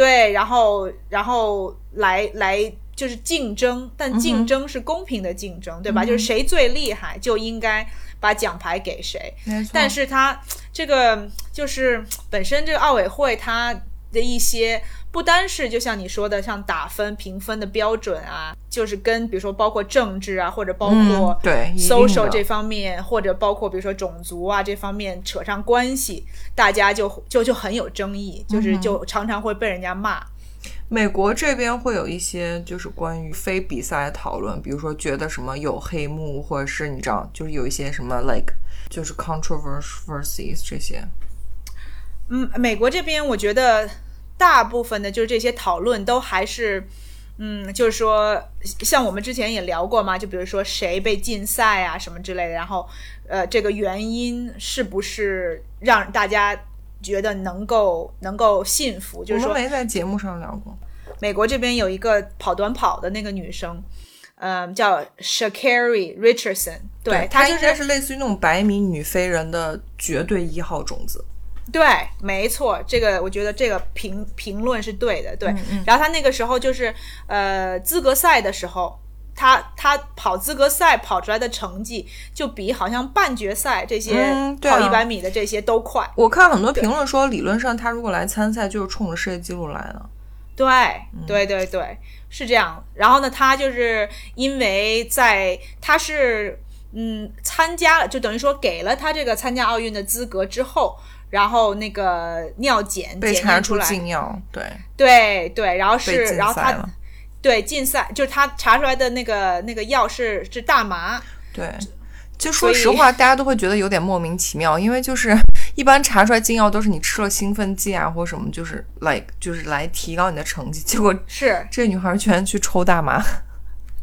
Speaker 1: 对，然后然后来来就是竞争，但
Speaker 2: 嗯
Speaker 1: 竞争是公平的竞争，对吧？就是谁最厉害就应该把奖牌给谁。但是他这个就是本身这个奥委会它的一些不单是就像你说的，像打分评分的标准啊，就是跟比如说包括政治啊，或者包括
Speaker 2: 嗯对
Speaker 1: social 这方面，或者包括比如说种族啊这方面扯上关系，大家就就就很有争议，就是
Speaker 2: 嗯
Speaker 1: 就常常会被人家骂。
Speaker 2: 美国这边会有一些就是关于非比赛的讨论，比如说觉得什么有黑幕，或者是你知道，就是有一些什么 like 就是 controversies 这些。
Speaker 1: 嗯，美国这边我觉得大部分的就是这些讨论都还是，嗯，就是说像我们之前也聊过嘛，就比如说谁被禁赛啊什么之类的，然后呃，这个原因是不是让大家觉得能够能够信服？就是说
Speaker 2: 我们没在节目上聊过。
Speaker 1: 美国这边有一个跑短跑的那个女生，嗯、叫 Shakari Richardson，对她就
Speaker 2: 她应该是类似于那种百米女飞人的绝对一号种子。
Speaker 1: 对，没错，这个我觉得这个评评论是对的，
Speaker 2: 嗯
Speaker 1: 对。然后他那个时候就是呃资格赛的时候，他他跑资格赛跑出来的成绩就比好像半决赛这些跑一百米的这些都快。
Speaker 2: 我看很多评论说，理论上他如果来参赛，就是冲着世界纪录来的。
Speaker 1: 对，
Speaker 2: 嗯
Speaker 1: 对对对，是这样。然后呢，他就是因为在他是嗯参加了，就等于说给了他这个参加奥运的资格之后，然后那个尿检
Speaker 2: 被查出
Speaker 1: 来，
Speaker 2: 禁药，对，
Speaker 1: 对对，然后是然后他对禁赛，就是他查出来的那个那个药是是大麻。
Speaker 2: 对，就说实话，大家都会觉得有点莫名其妙，因为就是 一般查出来禁药都是你吃了兴奋剂啊或什么，就是 like 就是来提高你的成绩，结果
Speaker 1: 是
Speaker 2: 这女孩居然去抽大麻。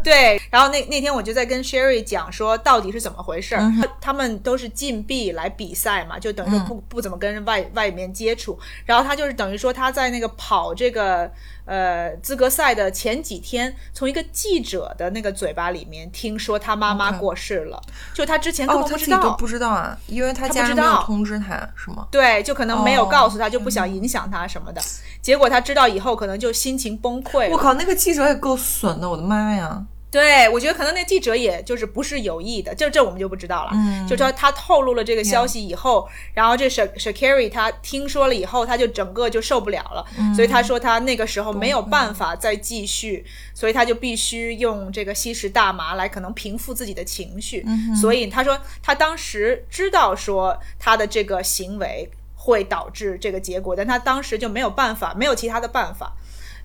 Speaker 1: 对，然后那那天我就在跟 Sherry 讲说，到底是怎么回事？他们都是禁闭来比赛嘛，就等于说不不怎么跟外外面接触。然后他就是等于说他在那个跑这个呃资格赛的前几天，从一个记者的那个嘴巴里面听说他妈妈过世了，就他之前根本不知道，
Speaker 2: 都不知道啊，因为他家人没有通知他，是吗？
Speaker 1: 对，就可能没有告诉他，就不想影响他什么的。结果他知道以后，可能就心情崩溃。
Speaker 2: 我靠，那个记者也够损的，我的妈呀！
Speaker 1: 对，我觉得可能那记者也就是不是有意的，就这我们就不知道了。嗯，就说他透露了这个消息以后，然后这 Sh Shakari 他听说了以后，他就整个就受不了了，所以他说他那个时候没有办法再继续，所以他就必须用这个吸食大麻来可能平复自己的情绪。嗯所以他说他当时知道说他的这个行为会导致这个结果，但他当时就没有办法，没有其他的办法。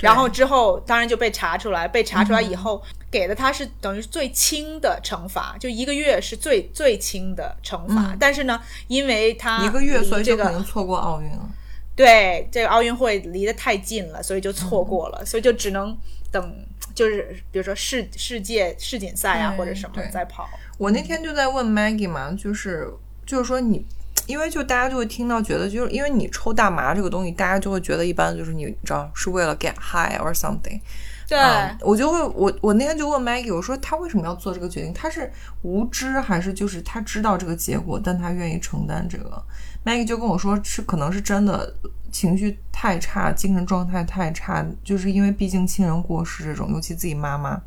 Speaker 1: 然后之后当然就被查出来，被查出来以后。给的他是等于最轻的惩罚，就一个月是最最轻的惩罚。但是呢，因为他
Speaker 2: 一个月，所以
Speaker 1: 这个
Speaker 2: 可能错过奥运了。
Speaker 1: 对，这个奥运会离得太近了，所以就错过了，所以就只能等，就是比如说世世界世锦赛啊或者什么再跑。
Speaker 2: 我那天就在问 Maggie 嘛，就是就是说你，因为就大家就会听到觉得，就是因为你抽大麻这个东西，大家就会觉得一般就是你知道是为了 get high or something。
Speaker 1: 对，
Speaker 2: 我就会我我那天就问 Maggie，我说他为什么要做这个决定？他是无知还是就是他知道这个结果，但他愿意承担这个？Maggie 就跟我说是可能是真的情绪太差，精神状态太差，就是因为毕竟亲人过世这种，尤其自己妈妈。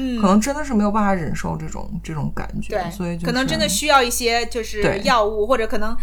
Speaker 1: 嗯，
Speaker 2: 可能真的是没有办法忍受这种这种感觉，
Speaker 1: 对，
Speaker 2: 所以
Speaker 1: 可能真的需要一些就是药物，或者可能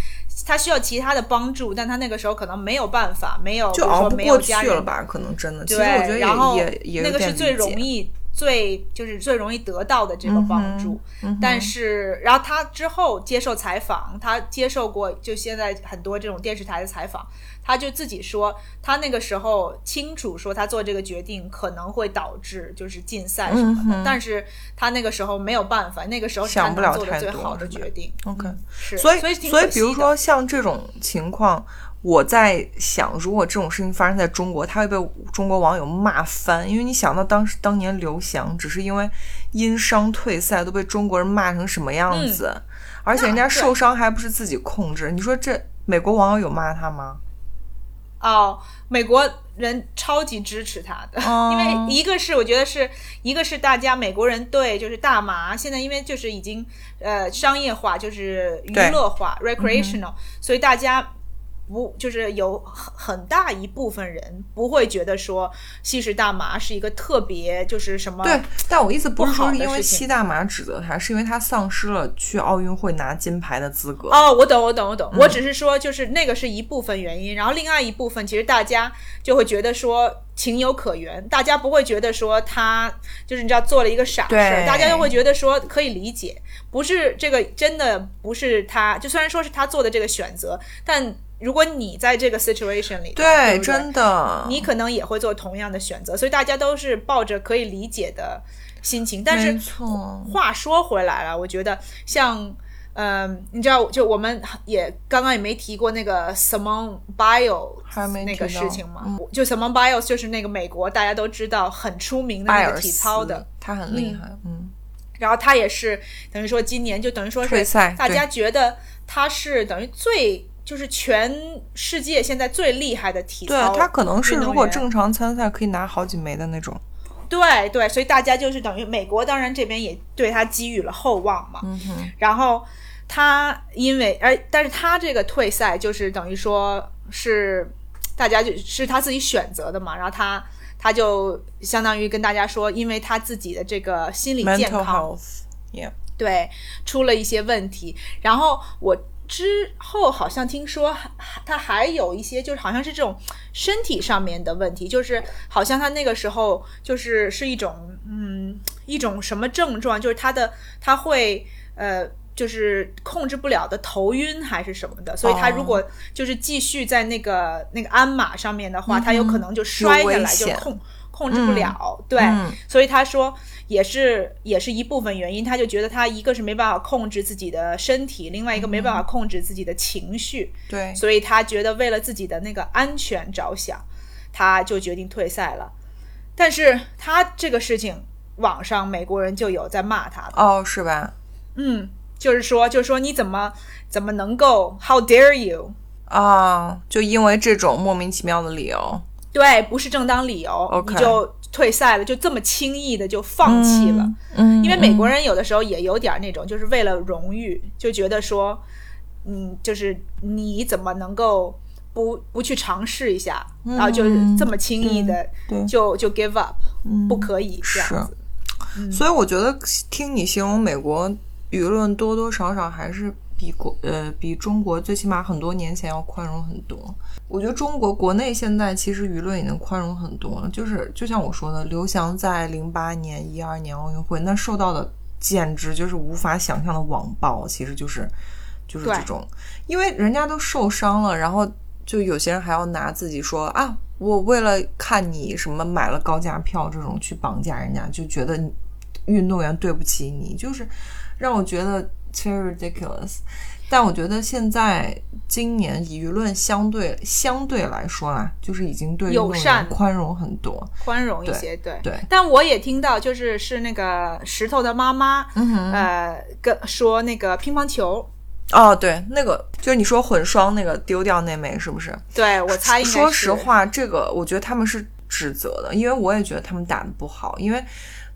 Speaker 1: 他需要其他的帮助，但他那个时候可能没有办法，没有
Speaker 2: 就熬
Speaker 1: 不过
Speaker 2: 去了吧？可能真的，
Speaker 1: 其实，
Speaker 2: 我觉得
Speaker 1: 然后
Speaker 2: 也也
Speaker 1: 那个是最容易。最就是最容易得到的这个帮助，但是然后他之后接受采访，他接受过就现在很多这种电视台的采访，他就自己说他那个时候清楚说他做这个决定可能会导致就是禁赛什么的，但是他那个时候没有办法，那个时候
Speaker 2: 想不了
Speaker 1: 做的最好的决定。
Speaker 2: OK，
Speaker 1: 是，
Speaker 2: 所以
Speaker 1: 所以
Speaker 2: 所以比如说像这种情况。我在想，如果这种事情发生在中国，他会被中国网友骂翻。因为你想到当时当年刘翔只是因为因伤退赛，都被中国人骂成什么样子，而且人家受伤还不是自己控制。你说这美国网友有骂他吗？
Speaker 1: 哦，美国人超级支持他的，因为一个是我觉得是一个是大家美国人对就是大麻现在因为就是已经呃商业化，就是娱乐化 recreational，所以大家。不，就是有很很大一部分人不会觉得说吸食大麻是一个特别就是什么
Speaker 2: 对，但我意思不是说因
Speaker 1: 为
Speaker 2: 吸大麻指责他，是因为他丧失了去奥运会拿金牌的资格。
Speaker 1: 哦，我懂，我懂，我懂，我只是说就是那个是一部分原因，然后另外一部分其实大家就会觉得说情有可原，大家不会觉得说他就是你知道做了一个傻事儿，大家就会觉得说可以理解，不是这个真的不是他，就虽然说是他做的这个选择，但。如果你在这个 situation 里，对，
Speaker 2: 真的，
Speaker 1: 你可能也会做同样的选择，所以大家都是抱着可以理解的心情。但是话说回来了，我觉得像，嗯，你知道，就我们也刚刚也没提过那个 Simone Biles 那个事情嘛？就 Simone Biles 就是那个美国大家都知道很出名的那个体操的，
Speaker 2: 他很厉害，嗯。
Speaker 1: 然后他也是等于说今年就等于说是大家觉得他是等于最。就是全世界现在最厉害的体操，
Speaker 2: 对他可能是如果正常参赛可以拿好几枚的那种。
Speaker 1: 对对，所以大家就是等于美国，当然这边也对他寄予了厚望嘛。
Speaker 2: 嗯哼。
Speaker 1: 然后他因为而，但是他这个退赛就是等于说是大家就是他自己选择的嘛。然后他他就相当于跟大家说，因为他自己的这个心理健康
Speaker 2: ，yeah，
Speaker 1: 对，出了一些问题。然后我。之后好像听说他还有一些，就是好像是这种身体上面的问题，就是好像他那个时候就是是一种嗯一种什么症状，就是他的他会呃就是控制不了的头晕还是什么的，所以他如果就是继续在那个那个鞍马上面的话，他有可能就摔下来就控控制不了。对，
Speaker 2: 嗯
Speaker 1: 所以他说也是也是一部分原因，他就觉得他一个是没办法控制自己的身体，另外一个没办法控制自己的情绪，
Speaker 2: 对，
Speaker 1: 所以他觉得为了自己的那个安全着想，他就决定退赛了。但是他这个事情，网上美国人就有在骂他的，
Speaker 2: 哦，是吧？
Speaker 1: 嗯，就是说，就是说你怎么怎么能够，How dare you？
Speaker 2: 啊，就因为这种莫名其妙的理由，
Speaker 1: 对，不是正当理由你就退赛了，就这么轻易的就放弃了。
Speaker 2: 嗯，
Speaker 1: 因为美国人有的时候也有点那种，就是为了荣誉，就觉得说，嗯，就是你怎么能够不不去尝试一下，然后就是这么轻易的
Speaker 2: 嗯
Speaker 1: 就就 give up，不可以这样子。
Speaker 2: 所以我觉得听你形容美国舆论多多少少还是比国呃比中国最起码很多年前要宽容很多。我觉得中国国内现在其实舆论已经宽容很多了，就是就像我说的，刘翔在零八年、一二年奥运会那受到的简直就是无法想象的网暴，其实就是就是这种，因为人家都受伤了，然后就有些人还要拿自己说啊，我为了看你什么买了高价票这种去绑架人家，就觉得运动员对不起你，就是让我觉得 very ridiculous。但我觉得现在今年舆论相对相对来说啦，就是已经对
Speaker 1: 友善
Speaker 2: 员宽容很多。
Speaker 1: 宽容一些，对
Speaker 2: 对
Speaker 1: 但我也听到，就是是那个石头的妈妈，
Speaker 2: 嗯哼，
Speaker 1: 呃，跟说那个乒乓球，
Speaker 2: 哦，对，那个就是你说混双那个丢掉那枚是不是？
Speaker 1: 对我猜应该是
Speaker 2: 说实，话，这个我觉得他们是指责的，因为我也觉得他们打的不好，因为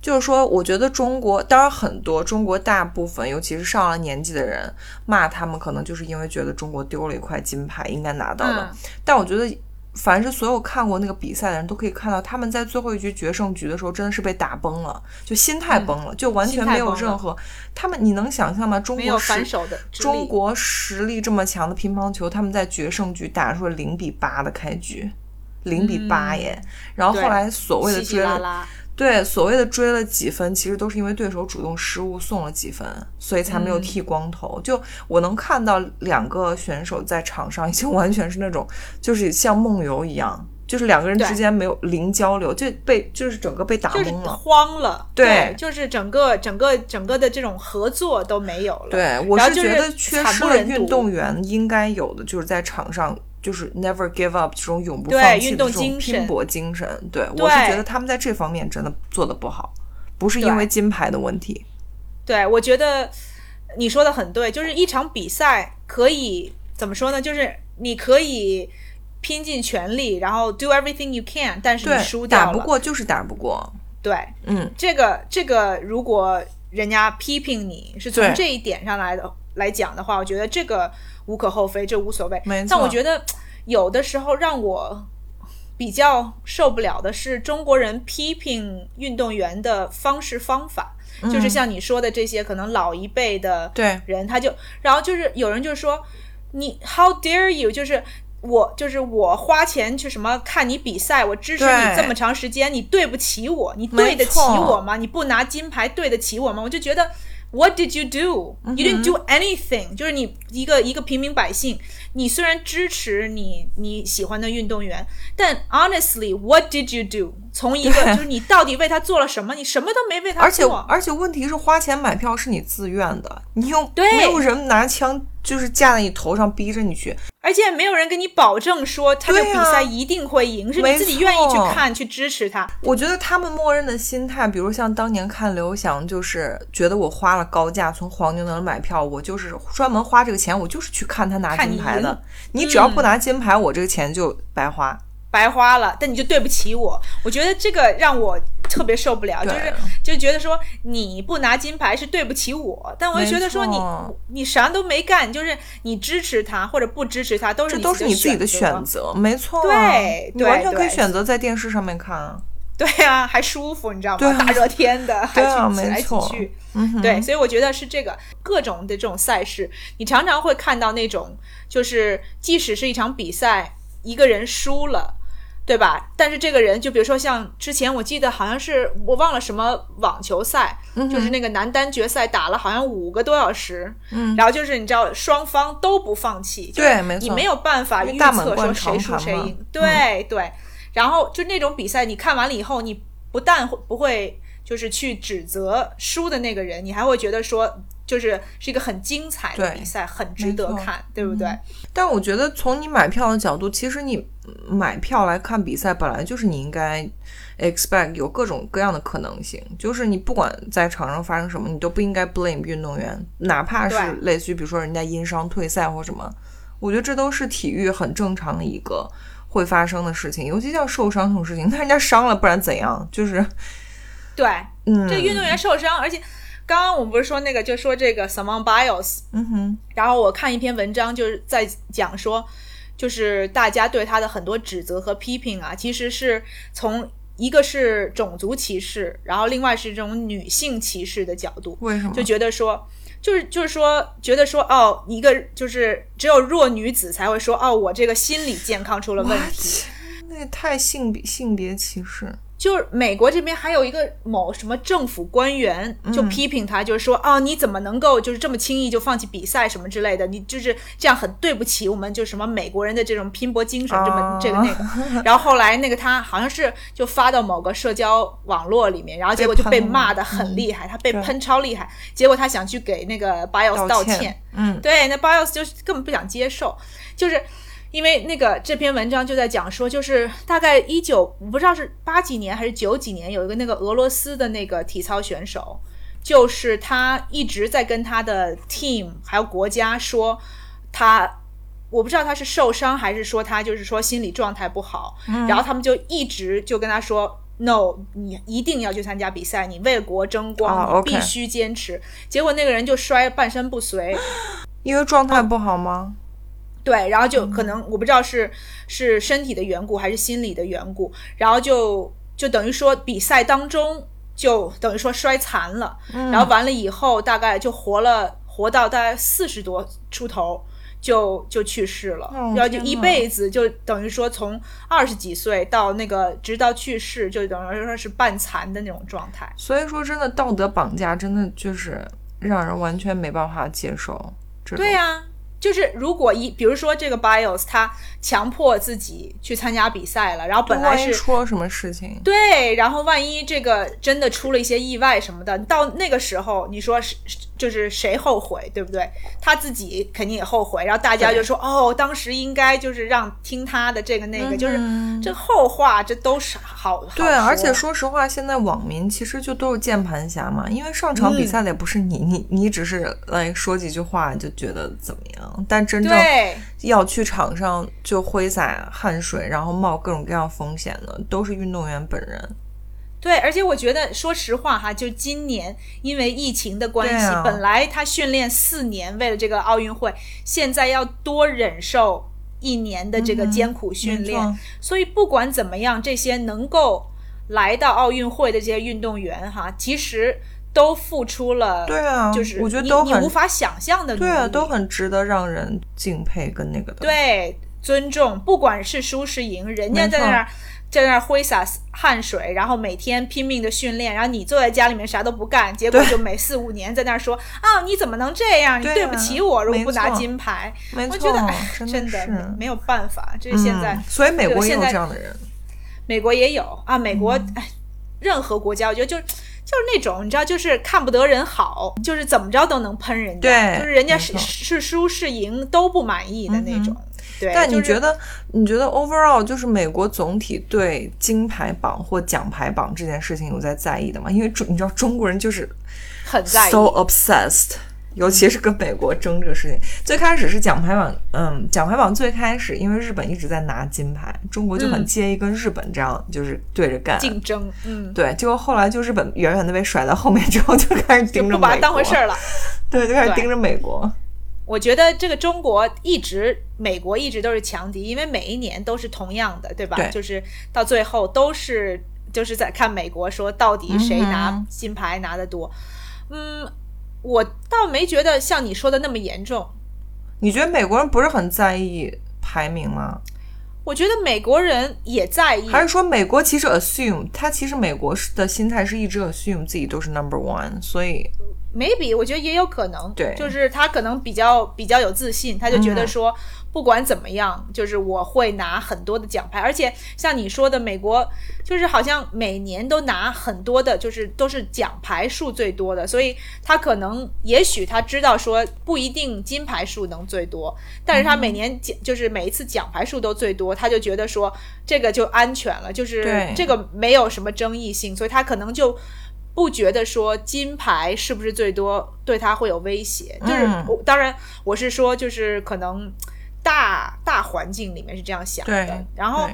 Speaker 2: 就是说，我觉得中国当然很多中国大部分，尤其是上了年纪的人骂他们，可能就是因为觉得中国丢了一块金牌，应该拿到的。
Speaker 1: 嗯
Speaker 2: 但我觉得。凡是所有看过那个比赛的人都可以看到，他们在最后一局决胜局的时候，真的是被打崩了，就心态崩了，就完全没有任何。他们你能想象吗？中国是
Speaker 1: 反手的
Speaker 2: 中国实力这么强的乒乓球，他们在决胜局打出了零比八的开局，零比八耶。然后后来所谓的
Speaker 1: 稀稀
Speaker 2: 追了，
Speaker 1: 拉拉，
Speaker 2: 对所谓的追了几分，其实都是因为对手主动失误送了几分，所以才没有剃光头。就我能看到两个选手在场上已经完全是那种，就是像梦游一样。就是两个人之间没有零交流，就被就是整个被打
Speaker 1: 就是
Speaker 2: 懵了。
Speaker 1: 慌了，
Speaker 2: 对
Speaker 1: 就是整个整个整个的这种合作都没有了。
Speaker 2: 对，我
Speaker 1: 是
Speaker 2: 觉得缺
Speaker 1: 惨
Speaker 2: 失了运动员应该有的，就是在场上就是 never give up 这种永不放弃的这种拼搏精神。对我是觉得他们在这方面真的做的不好，不是因为金牌的问题。
Speaker 1: 对，我觉得你说的很对，就是一场比赛可以怎么说呢？就是你可以拼尽全力，然后 do everything you can，但是你输，掉了。
Speaker 2: 打不过就是打不过。
Speaker 1: 对，
Speaker 2: 嗯，
Speaker 1: 这个这个，如果人家批评你是从这一点上来的来讲的话，我觉得这个无可厚非，这无所谓。但我觉得有的时候让我比较受不了的是中国人批评运动员的方式方法，就是像你说的这些，可能老一辈的人他就，然后就是有人就说你 How dare you，就是。我就是我花钱去什么看你比赛，我支持你这么长时间，你对不起我，你对得起我吗？你不拿金牌对得起我吗？我就觉得 What did you do? You didn't do anything、就是你一个一个平民百姓，你虽然支持你你喜欢的运动员，但 honestly, what did you do? 从一个就是你到底为他做了什么？你什么都没为他
Speaker 2: 而且
Speaker 1: 做。
Speaker 2: 而且问题是花钱买票是你自愿的，你又
Speaker 1: 对
Speaker 2: 没有人拿枪就是架在你头上逼着你去。
Speaker 1: 而且没有人跟你保证说他这
Speaker 2: 对啊
Speaker 1: 比赛一定会赢，是你自己愿意去看去支持他。
Speaker 2: 我觉得他们默认的心态，比如像当年看刘翔，就是觉得我花了高价从黄牛那儿买票，我就是专门花这个钱，我就是去看他拿金牌的你只要不拿金牌，我这个钱就白花。
Speaker 1: 白花了，但你就对不起我。我觉得这个让我特别受不了，就是就觉得说你不拿金牌是对不起我，但我就觉得说你你啥都没干，就是你支持他或者不支持他，都是
Speaker 2: 这都是你自己的选
Speaker 1: 选择。
Speaker 2: 没错啊。
Speaker 1: 对
Speaker 2: 你完全可以选择在电视上面看啊。
Speaker 1: 对啊，还舒服，你知道吗？大热天的，还去挤来
Speaker 2: 没错
Speaker 1: 挤去。
Speaker 2: 嗯，
Speaker 1: 对，所以我觉得是这个各种的这种赛事，你常常会看到那种，就是即使是一场比赛，一个人输了，对吧？但是这个人，就比如说像之前我记得好像是我忘了什么网球赛，
Speaker 2: 嗯
Speaker 1: 就是那个男单决赛打了好像五个多小时，
Speaker 2: 嗯
Speaker 1: 然后就是你知道双方都不放弃，就是
Speaker 2: 对没错
Speaker 1: 你没有办法预测说谁输谁赢，对对。然后就那种比赛，你看完了以后，你不但不会就是去指责输的那个人，你还会觉得说，就是是一个很精彩的比赛，很值得看，对不对？
Speaker 2: 但我觉得从你买票的角度，其实你买票来看比赛，本来就是你应该 expect 有各种各样的可能性。就是你不管在场上发生什么，你都不应该 blame 运动员，哪怕是类似于比如说人家因伤退赛或什么，我觉得这都是体育很正常的一个会发生的事情。尤其像受伤这种事情，那人家伤了，不然怎样？就是
Speaker 1: 对，
Speaker 2: 嗯，
Speaker 1: 这运动员受伤，而且刚刚我们不是说那个，就说这个 Simone Biles，
Speaker 2: 嗯哼，
Speaker 1: 然后我看一篇文章，就是在讲说，就是大家对他的很多指责和批评啊，其实是从一个是种族歧视，然后另外是这种女性歧视的角度，
Speaker 2: 为什么？
Speaker 1: 就觉得说。就是就是说，觉得说哦，一个就是只有弱女子才会说哦，我这个心理健康出了问题。
Speaker 2: 那也太性别性别歧视。
Speaker 1: 就是美国这边还有一个某什么政府官员就批评他，就是说，哦，你怎么能够就是这么轻易就放弃比赛什么之类的？你就是这样很对不起我们，就什么美国人的这种拼搏精神，这么
Speaker 2: 啊
Speaker 1: 这个那个。然后后来那个他好像是就发到某个社交网络里面，然后结果就被骂的很厉害，他被喷超厉害。结果他想去给那个 Bios 道
Speaker 2: 歉
Speaker 1: 歉，
Speaker 2: 嗯，
Speaker 1: 对，那 Bios 就是根本不想接受，就是因为那个这篇文章就在讲说，就是大概一九我不知道是八几年还是九几年，有一个那个俄罗斯的那个体操选手，就是他一直在跟他的 team 还有国家说他。我不知道他是受伤还是说他就是说心理状态不好，然后他们就一直就跟他说，no，你一定要去参加比赛，你为国争光，必须坚持。结果那个人就摔半身不遂，
Speaker 2: 因为状态不好吗？
Speaker 1: 对，然后就可能我不知道是是身体的缘故还是心理的缘故，然后就就等于说比赛当中就等于说摔残了，然后完了以后大概就活了活到大概四十多出头。就就去世了，
Speaker 2: 哦
Speaker 1: 然后就一辈子就等于说从二十几岁到那个直到去世，就等于说是半残的那种状态。
Speaker 2: 所以说，真的道德绑架真的就是让人完全没办法接受。这种
Speaker 1: 对呀、就是如果一比如说这个 Bios 他强迫自己去参加比赛了，然后本来是
Speaker 2: 出了什么事情，
Speaker 1: 对，然后万一这个真的出了一些意外什么的，到那个时候你说是就是谁后悔，对不对？他自己肯定也后悔，然后大家就说哦，当时应该就是让听他的这个那个，就是
Speaker 2: 嗯。
Speaker 1: 这后话，这都是好。好
Speaker 2: 对，而且
Speaker 1: 说
Speaker 2: 说实话，现在网民其实就都是键盘侠嘛，因为上场
Speaker 1: 嗯。
Speaker 2: 比赛的也不是你，你你只是来说几句话就觉得怎么样，但真正要去场上就挥洒汗水，然后冒各种各样风险的，都是运动员本人。
Speaker 1: 对，而且我觉得，说实话哈，就今年因为疫情的关系，
Speaker 2: 啊。
Speaker 1: 本来他训练四年，为了这个奥运会，现在要多忍受一年的这个艰苦训练，
Speaker 2: 嗯
Speaker 1: 所以不管怎么样，这些能够来到奥运会的这些运动员哈，其实都付出了，
Speaker 2: 对啊
Speaker 1: 就是
Speaker 2: 我觉得都很
Speaker 1: 无法想象的
Speaker 2: 对啊，都很值得让人敬佩跟那个的。
Speaker 1: 对，尊重，不管是输是赢，人家在那儿在那儿挥洒汗水，然后每天拼命的训练，然后你坐在家里面啥都不干，结果就每四五年在那儿说啊，你怎么能这样？你
Speaker 2: 对啊
Speaker 1: 对不起我，如果不拿金牌，
Speaker 2: 没错
Speaker 1: 我觉得哎，
Speaker 2: 真的
Speaker 1: 没没有办法，这是现在、
Speaker 2: 嗯，所以美国也有
Speaker 1: 这个现在
Speaker 2: 这样的人。
Speaker 1: 美国也有啊，美国、
Speaker 2: 嗯
Speaker 1: 哎，任何国家我觉得就是。就是那种你知道，就是看不得人好，就是怎么着都能喷人家，
Speaker 2: 对
Speaker 1: 就是人家是是输是赢都不满意的那种。对，
Speaker 2: 但你
Speaker 1: 就是
Speaker 2: 觉得，你觉得 overall 就是美国总体对金牌榜或奖牌榜这件事情有在在意的吗？因为中你知道中国人就是
Speaker 1: 很在意
Speaker 2: so obsessed，尤其是跟美国争这个事情。最开始是奖牌榜，嗯，奖牌榜最开始因为日本一直在拿金牌，中国就很
Speaker 1: 嗯
Speaker 2: 介意跟日本这样就是对着干。
Speaker 1: 竞争，嗯，
Speaker 2: 对，结果后来就日本远远的被甩到后面之后，就开始盯着美国，
Speaker 1: 不把它当回事儿了。
Speaker 2: 对，就开始盯着美国。
Speaker 1: 我觉得这个中国一直，美国一直都是强敌，因为每一年都是同样的，对吧？
Speaker 2: 对
Speaker 1: 就是到最后都是就是在看美国说到底谁拿金牌拿得多。嗯，我倒没觉得像你说的那么严重。
Speaker 2: 你觉得美国人不是很在意排名吗？
Speaker 1: 我觉得美国人也在意，
Speaker 2: 还是说美国其实 assume 他其实美国的心态是一直 assume 自己都是 number one，所以
Speaker 1: maybe 我觉得也有可能，
Speaker 2: 对
Speaker 1: 就是他可能比较比较有自信，他就觉得说不管怎么样，就是我会拿很多的奖牌，而且像你说的，美国就是好像每年都拿很多的，就是都是奖牌数最多的，所以他可能也许他知道说不一定金牌数能最多，但是他每年奖就是每一次奖牌数都最多，他就觉得说这个就安全了，就是这个没有什么争议性，所以他可能就。不觉得说金牌是不是最多对他会有威胁？就是当然我是说，就是可能大大环境里面是这样想的。然后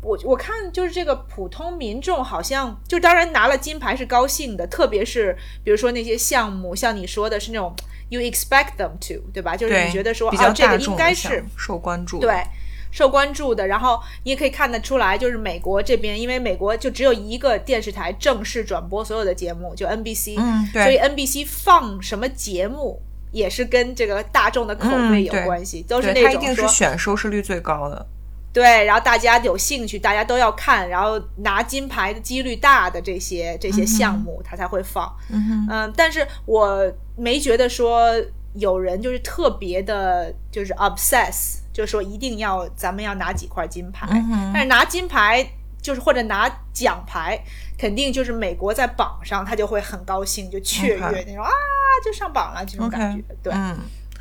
Speaker 1: 我我看就是这个普通民众好像就当然拿了金牌是高兴的，特别是比如说那些项目，像你说的是那种 you expect them to，对吧？就是你觉得说
Speaker 2: 比较
Speaker 1: 啊，这个应该是
Speaker 2: 受关注，
Speaker 1: 对，受关注的。然后你也可以看得出来，就是美国这边，因为美国就只有一个电视台正式转播所有的节目，就 NBC，、
Speaker 2: 嗯对
Speaker 1: 所以 NBC 放什么节目也是跟这个大众的口
Speaker 2: 嗯
Speaker 1: 味有关系，都是
Speaker 2: 对，
Speaker 1: 那种说
Speaker 2: 一定是选收视率最高的。
Speaker 1: 对，然后大家有兴趣，大家都要看，然后拿金牌的几率大的这些这些项目，他才会放。
Speaker 2: 嗯
Speaker 1: 嗯，但是我没觉得说有人就是特别的，就是 obsess，就是说一定要咱们要拿几块金牌。
Speaker 2: 嗯
Speaker 1: 但是拿金牌就是或者拿奖牌，肯定就是美国在榜上，他就会很高兴，就雀跃那种啊，就上榜了这种感觉。对，
Speaker 2: 嗯，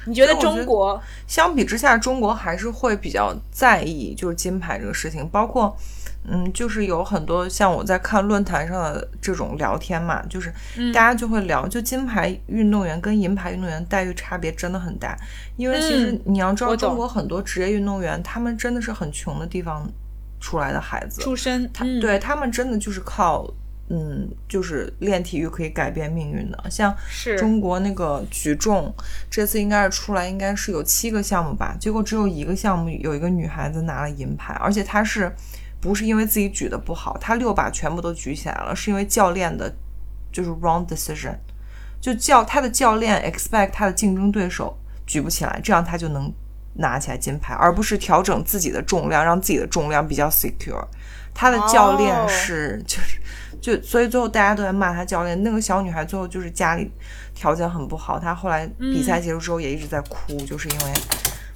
Speaker 1: 你觉得中国？
Speaker 2: 相比之下，中国还是会比较在意就是金牌这个事情，包括。嗯，就是有很多像我在看论坛上的这种聊天嘛，就是
Speaker 1: 嗯
Speaker 2: 大家就会聊，就金牌运动员跟银牌运动员待遇差别真的很大，因为其实
Speaker 1: 嗯
Speaker 2: 你要知道，中国很多职业运动员，他们真的是很穷的地方出来的孩子，
Speaker 1: 出身，嗯，
Speaker 2: 对他们真的就是靠，嗯，就是练体育可以改变命运的。像中国那个举重，这次应该是出来应该是有七个项目吧，结果只有一个项目有一个女孩子拿了银牌，而且她是不是因为自己举的不好，她六把全部都举起来了，是因为教练的就是 wrong decision，就教她的教练 expect 她的竞争对手举不起来，这样她就能拿起来金牌，而不是调整自己的重量，让自己的重量比较 secure。他的教练
Speaker 1: 哦
Speaker 2: 是、就是就所以最后大家都在骂他教练。那个小女孩最后就是家里条件很不好，她后来比赛结束之后也一直在哭，就是因为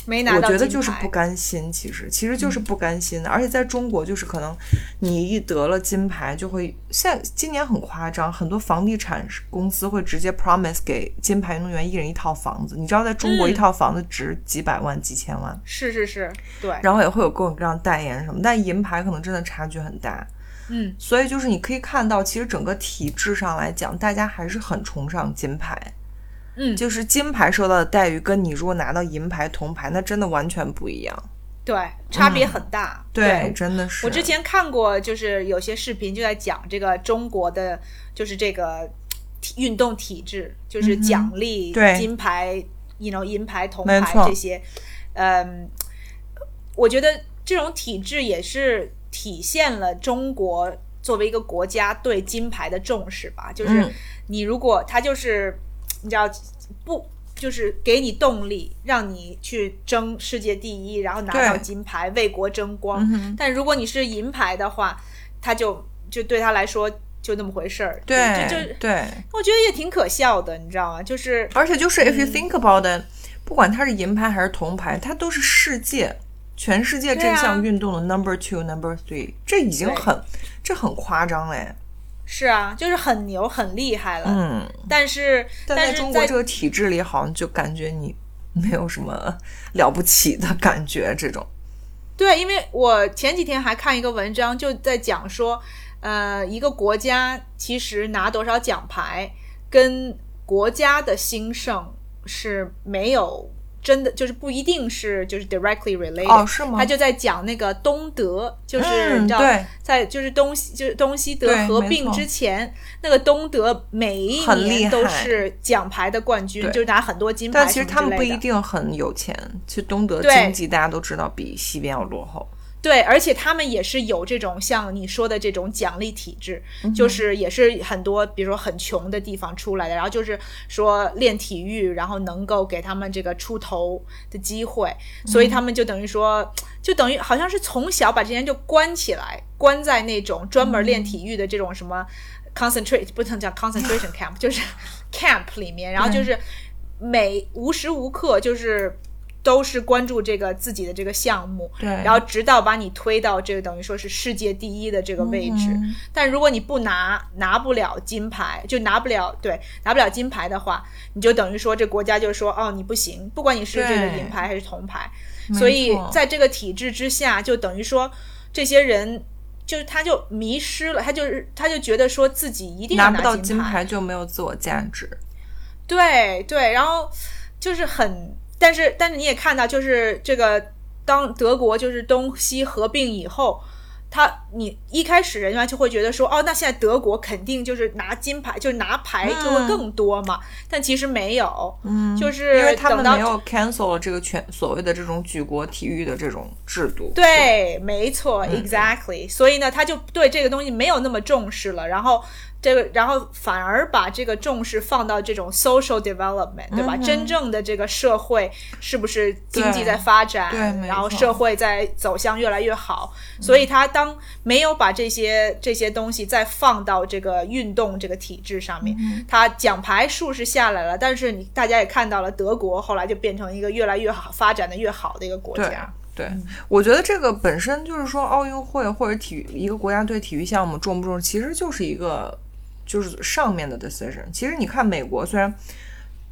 Speaker 1: 没拿到
Speaker 2: 我觉得就是不甘心，其实其实就是不甘心的。而且在中国，就是可能你一得了金牌，就会现在今年很夸张，很多房地产公司会直接 promise 给金牌运动员一人一套房子。你知道，在中国
Speaker 1: 嗯
Speaker 2: 一套房子值几百万、几千万。
Speaker 1: 是是是，对，
Speaker 2: 然后也会有各种各样代言什么，但银牌可能真的差距很大。
Speaker 1: 嗯，
Speaker 2: 所以就是你可以看到，其实整个体制上来讲，大家还是很崇尚金牌。
Speaker 1: 嗯
Speaker 2: 就是金牌受到的待遇，跟你如果拿到银牌、铜牌，那真的完全不一样。
Speaker 1: 对，差别很大。
Speaker 2: 嗯对，真的是。
Speaker 1: 我之前看过，就是有些视频就在讲这个中国的，就是这个体运动体制，就是奖励
Speaker 2: 对
Speaker 1: 金牌、you know 银牌、铜牌这些。嗯，我觉得这种体制也是体现了中国作为一个国家对金牌的重视吧。就是
Speaker 2: 嗯
Speaker 1: 你如果他就是你知道不。就是给你动力，让你去争世界第一，然后拿到金牌，为国争光。
Speaker 2: 嗯
Speaker 1: 但如果你是银牌的话，他就就对他来说就那么回事儿。对就就
Speaker 2: 对对，
Speaker 1: 我觉得也挺可笑的，你知道吗？就是
Speaker 2: 而且就是 if
Speaker 1: 嗯
Speaker 2: you think about it，、不管它是银牌还是铜牌，它都是世界全世界这项运动的 number two、number three，这已经很这很夸张嘞。
Speaker 1: 是啊，就是很牛很厉害了。
Speaker 2: 嗯，
Speaker 1: 但是
Speaker 2: 但在中国这个体制里，好像就感觉你没有什么了不起的感觉，这种。
Speaker 1: 对，因为我前几天还看一个文章，就在讲说，呃，一个国家其实拿多少奖牌，跟国家的兴盛是没有真的，就是不一定是就是 directly related。
Speaker 2: 哦是吗？
Speaker 1: 他就在讲那个东德，就是、
Speaker 2: 嗯
Speaker 1: 你知道，在就是东西就是东西德合并之前，那个东德每一年都是奖牌的冠军，就是拿很多金牌
Speaker 2: 但其实他们不一定很有钱，其实东德经济大家都知道比西边要落后。
Speaker 1: 对，而且他们也是有这种像你说的这种奖励体制，
Speaker 2: 嗯
Speaker 1: 就是也是很多，比如说很穷的地方出来的，然后就是说练体育，然后能够给他们这个出头的机会，所
Speaker 2: 嗯
Speaker 1: 以他们就等于说，就等于好像是从小把这些人就关起来，关在那种专门练体育的这种什么。concentrate 不能叫 concentration camp，就是 camp 里面，然后就是每无时无刻就是都是关注这个自己的这个项目，
Speaker 2: 对
Speaker 1: 然后直到把你推到这个等于说是世界第一的这个位置。
Speaker 2: 嗯
Speaker 1: 但如果你不拿拿不了金牌，就拿不了对拿不了金牌的话，你就等于说这国家就说哦你不行，不管你是这个银牌还是铜牌，所以在这个体制之下，就等于说这些人。就是他就迷失了，他就是他就觉得说自己一定要
Speaker 2: 拿不到
Speaker 1: 金
Speaker 2: 金牌就没有自我价值。
Speaker 1: 对对，然后就是很，但是但是你也看到，就是这个当德国就是东西合并以后，它你一开始人家就会觉得说，哦，那现在德国肯定就是拿金牌，就是拿牌就会更多嘛，但其实没有，
Speaker 2: 嗯，
Speaker 1: 就是
Speaker 2: 因为他们没有 cancel 了这个全所谓的这种举国体育的这种制度。
Speaker 1: 对，没错
Speaker 2: 嗯
Speaker 1: ，exactly。所以呢，他就对这个东西没有那么重视了，然后这个，然后反而把这个重视放到这种 social development，对吧？
Speaker 2: 嗯
Speaker 1: 真正的这个社会是不是经济在发展，
Speaker 2: 对
Speaker 1: 然后社会在走向越来越好。所以他当没有把这些这些东西再放到这个运动这个体制上面，
Speaker 2: 嗯
Speaker 1: 他奖牌数是下来了，但是你大家也看到了，德国后来就变成一个越来越好、发展的越好的一个国家。
Speaker 2: 对，我觉得这个本身就是说，奥运会或者体育一个国家对体育项目重不重视，其实就是一个就是上面的 decision。其实你看美国，虽然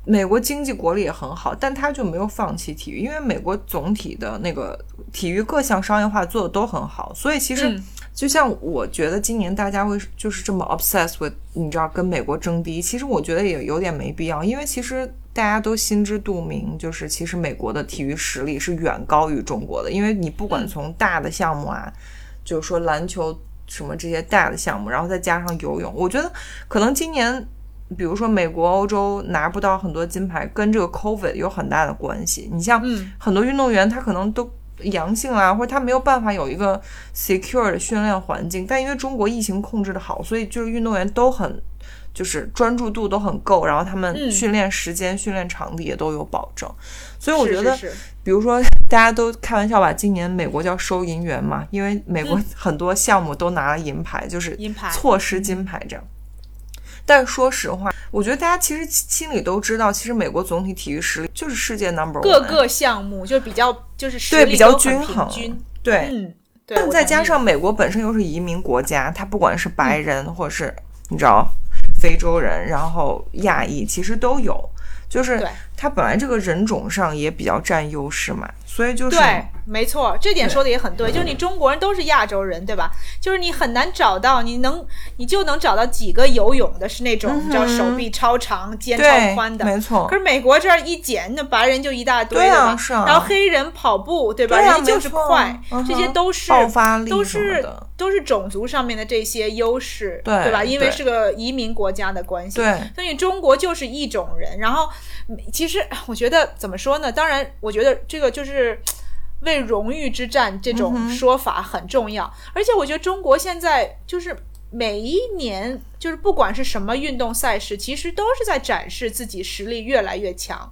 Speaker 2: 美国经济国力也很好，但他就没有放弃体育，因为美国总体的那个体育各项商业化做的都很好，所以其实。
Speaker 1: 嗯
Speaker 2: 就像我觉得今年大家会就是这么 obsessed with，你知道跟美国争第一，其实我觉得也有点没必要，因为其实大家都心知肚明，就是其实美国的体育实力是远高于中国的，因为你不管从大的项目啊，就是说篮球什么这些大的项目，然后再加上游泳，我觉得可能今年。比如说，美国、欧洲拿不到很多金牌，跟这个 COVID 有很大的关系。你像
Speaker 1: 嗯
Speaker 2: 很多运动员，他可能都阳性啦，或者他没有办法有一个 secure 的训练环境。但因为中国疫情控制的好，所以就是运动员都很就是专注度都很够，然后他们
Speaker 1: 嗯
Speaker 2: 训练时间、训练场地也都有保证。所以我觉得，
Speaker 1: 是是是
Speaker 2: 比如说大家都开玩笑吧今年美国叫收银员嘛，因为美国很多项目都拿了银牌，就是
Speaker 1: 嗯银牌
Speaker 2: 错失金牌这样。但说实话，我觉得大家其实心里都知道，其实美国总体体育实力就是世界 number one，
Speaker 1: 各个项目就比较就是实力
Speaker 2: 对比较均衡
Speaker 1: 均，
Speaker 2: 对，
Speaker 1: 嗯，对，
Speaker 2: 但再加上。美国本身又是移民国家，它不管是白人或者是你知道非洲人，然后亚裔，其实都有，就是
Speaker 1: 对
Speaker 2: 它本来这个人种上也比较占优势嘛，所以就是
Speaker 1: 对，没错，这点说的也很对。就是你中国人都是亚洲人，对吧？就是你很难找到，你能你就能找到几个游泳的是那种，你知道手臂超长、肩超宽，的。
Speaker 2: 没错
Speaker 1: 可，是美国这儿一剪，那白人就一大堆
Speaker 2: 对啊
Speaker 1: 了吧
Speaker 2: 是啊
Speaker 1: 然后黑人跑步，对吧？
Speaker 2: 对啊
Speaker 1: 人家就是快，
Speaker 2: 嗯
Speaker 1: 这些都是
Speaker 2: 爆发力
Speaker 1: 都是都是种族上面的这些优势，
Speaker 2: 对
Speaker 1: 吧？因为是个移民国家的关系，
Speaker 2: 对
Speaker 1: 所以中国就是一种人。然后，嗯其实我觉得怎么说呢？当然，我觉得这个就是为荣誉之战这种说法很重要。而且，我觉得中国现在就是每一年，就是不管是什么运动赛事，其实都是在展示自己实力越来越强。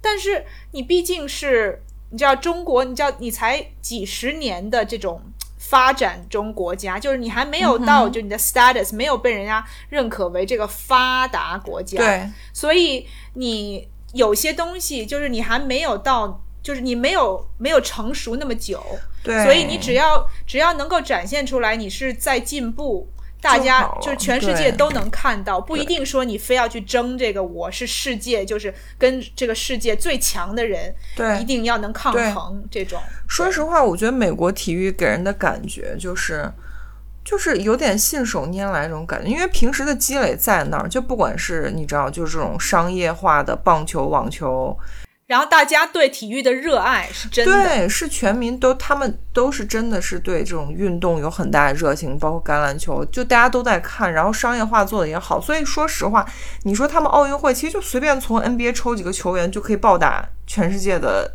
Speaker 1: 但是你毕竟是，你知道中国，你知道你才几十年的这种发展中国家，就是你还没有到，就你的 status 没有被人家认可为这个发达国家，
Speaker 2: 对
Speaker 1: 所以你有些东西就是你还没有到，就是你没有没有成熟那么久，
Speaker 2: 对，
Speaker 1: 所以你只要只要能够展现出来你是在进步，大家
Speaker 2: 就
Speaker 1: 是全世界都能看到，不一定说你非要去争这个我是世界，就是跟这个世界最强的人
Speaker 2: 对。
Speaker 1: 一定要能抗衡这种。
Speaker 2: 说实话，我觉得美国体育给人的感觉就是，就是有点信手拈来这种感觉，因为平时的积累在那儿，就不管是你知道，就是这种商业化的棒球、网球，
Speaker 1: 然后大家对体育的热爱是真的，
Speaker 2: 对，是全民都，他们都是真的是对这种运动有很大的热情，包括橄榄球，就大家都在看，然后商业化做的也好，所以说实话，你说他们奥运会其实就随便从 NBA 抽几个球员就可以暴打全世界的，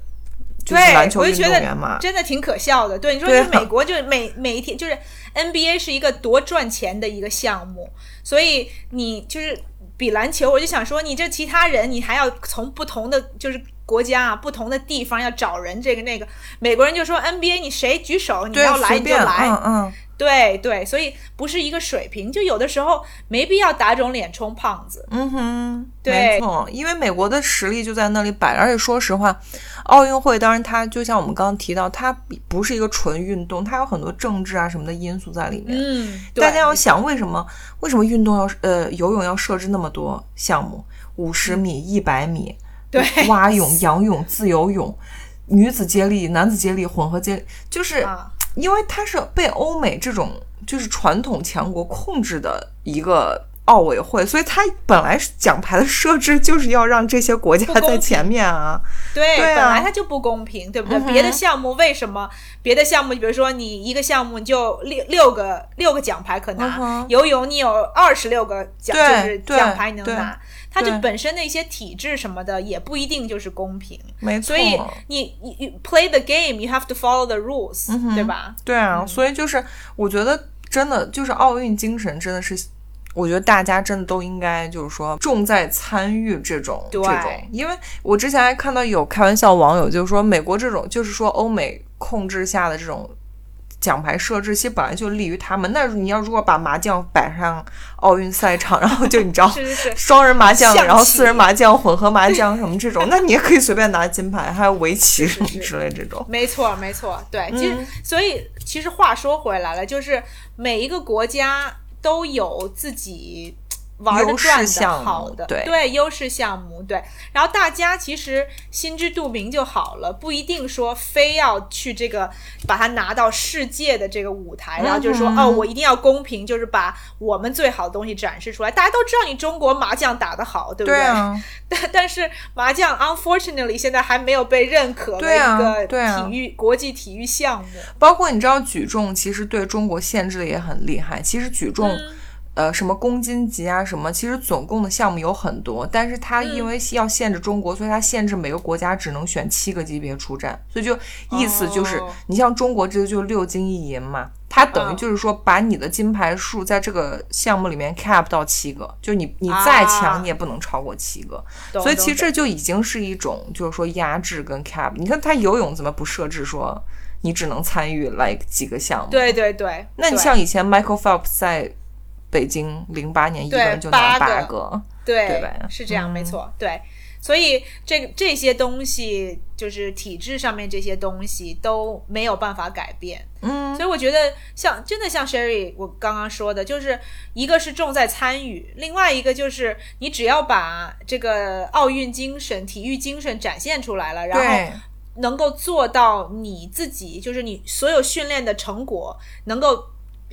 Speaker 2: 就是
Speaker 1: 对，
Speaker 2: 篮球运
Speaker 1: 我就觉
Speaker 2: 动员嘛
Speaker 1: 得，真的挺可笑的。对，你说
Speaker 2: 对啊
Speaker 1: 就是美国，就是每每一天，就是 NBA 是一个多赚钱的一个项目，所以你就是比篮球，我就想说，你这其他人你还要从不同的就是国家啊，不同的地方要找人，这个那个，美国人就说 NBA 你谁举手你
Speaker 2: 对，
Speaker 1: 要来你就来，
Speaker 2: 嗯嗯，
Speaker 1: 对对，所以不是一个水平，就有的时候没必要打肿脸充胖子。
Speaker 2: 嗯哼，
Speaker 1: 对。
Speaker 2: 没错，因为美国的实力就在那里摆着，而且说实话，奥运会当然它就像我们刚刚提到，它不是一个纯运动，它有很多政治啊什么的因素在里面。
Speaker 1: 嗯，
Speaker 2: 大家要想为什么为什么运动要呃游泳要设置那么多项目，五十米、一百米，
Speaker 1: 嗯对
Speaker 2: 蛙泳、仰泳、自由泳、女子接力、男子接力、混合接力，就是
Speaker 1: 啊，
Speaker 2: 因为它是被欧美这种就是传统强国控制的一个奥委会，所以它本来是奖牌的设置就是要让这些国家在前面啊。
Speaker 1: 对，
Speaker 2: 对啊
Speaker 1: 本来它就不公平，对不对？
Speaker 2: 嗯
Speaker 1: 别的项目为什么？别的项目，比如说你一个项目你就六六个六个奖牌可拿，
Speaker 2: 嗯
Speaker 1: 游泳你有二十六个奖，就是奖牌你
Speaker 2: 能
Speaker 1: 拿。它就本身的一些体制什么的也不一定就是公平，
Speaker 2: 没错，
Speaker 1: 所以你你你 play the game, you have to follow the rules，、
Speaker 2: 嗯
Speaker 1: 对吧？
Speaker 2: 对啊，所以就是我觉得真的就是奥运精神真的是。我觉得大家真的都应该，就是说重在参与这种这种，因为我之前还看到有开玩笑网友就是说，美国这种就是说欧美控制下的这种奖牌设置，其实本来就利于他们。那你要如果把麻将摆上奥运赛场，然后就你知道
Speaker 1: 是是是，
Speaker 2: 双人麻将，然后四人麻将、混合麻将什么这种，那你也可以随便拿金牌，还有围棋什么之类这种。
Speaker 1: 没错，没错，对，其实、
Speaker 2: 嗯
Speaker 1: 所以其实话说回来了，就是每一个国家都有自己玩的转的好的，
Speaker 2: 对
Speaker 1: 优势项目，对，然后大家其实心知肚明就好了，不一定说非要去这个把它拿到世界的这个舞台，然后就是说、
Speaker 2: 嗯
Speaker 1: 哦，我一定要公平，就是把我们最好的东西展示出来。大家都知道你中国麻将打得好，对不
Speaker 2: 对啊，
Speaker 1: 但但是麻将 unfortunately 现在还没有被认可的一个体育、国际体育项目。
Speaker 2: 包括你知道举重其实对中国限制的也很厉害。其实举重，
Speaker 1: 嗯
Speaker 2: 呃，什么公斤级啊什么，其实总共的项目有很多，但是它因为要限制中国，所以它限制每个国家只能选七个级别出战。所以就意思就是，
Speaker 1: 哦
Speaker 2: 你像中国这个就六金一银嘛。它等于
Speaker 1: 嗯
Speaker 2: 就是说，把你的金牌数在这个项目里面 cap 到七个，就你你再强，
Speaker 1: 啊
Speaker 2: 你也不能超过七个。
Speaker 1: 懂
Speaker 2: 所以其实这就已经是一种，就是说压制跟 cap。你看他游泳怎么不设置说你只能参与来几个项目？
Speaker 1: 对对对，
Speaker 2: 那你像以前 Michael Phelps 在北京零八年一个人就拿
Speaker 1: 八个。
Speaker 2: 八个，
Speaker 1: 对
Speaker 2: 对吧？
Speaker 1: 是这样，
Speaker 2: 嗯。
Speaker 1: 没错，对。所以这这些东西，就是体制上面这些东西都没有办法改变。
Speaker 2: 嗯，
Speaker 1: 所以我觉得像真的像 Sherry 我刚刚说的，就是一个是重在参与，另外一个就是你只要把这个奥运精神、体育精神展现出来了，然后能够做到你自己，就是你所有训练的成果能够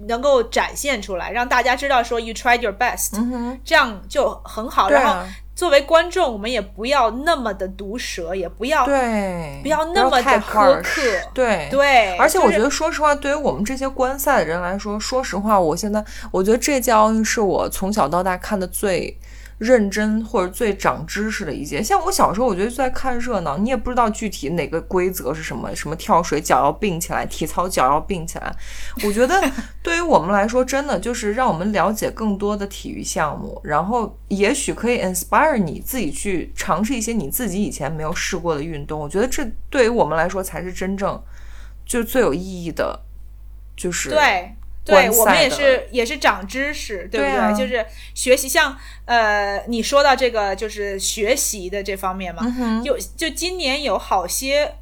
Speaker 1: 能够展现出来，让大家知道说 you tried your best，、
Speaker 2: 嗯，
Speaker 1: 这样就很好。然后
Speaker 2: 啊，
Speaker 1: 作为观众，我们也不要那么的毒舌，也不要
Speaker 2: 对，
Speaker 1: 不要那么的苛刻。
Speaker 2: 对。
Speaker 1: 对，
Speaker 2: 而且我觉得，说实话，对于我们这些观赛的人来说，说实话，我现在我觉得这届奥运是我从小到大看的最认真或者最长知识的一届。像我小时候，我觉得就在看热闹，你也不知道具体哪个规则是什么，什么跳水脚要并起来，体操脚要并起来。我觉得 对于我们来说，真的就是让我们了解更多的体育项目，然后也许可以 inspire 你自己去尝试一些你自己以前没有试过的运动。我觉得这对于我们来说才是真正就是最有意义的，就是
Speaker 1: 对。对我们也是也是长知识，对不对？
Speaker 2: 对啊
Speaker 1: 就是学习，像呃，你说到这个就是学习的这方面嘛，
Speaker 2: 嗯哼，
Speaker 1: 有就今年有好些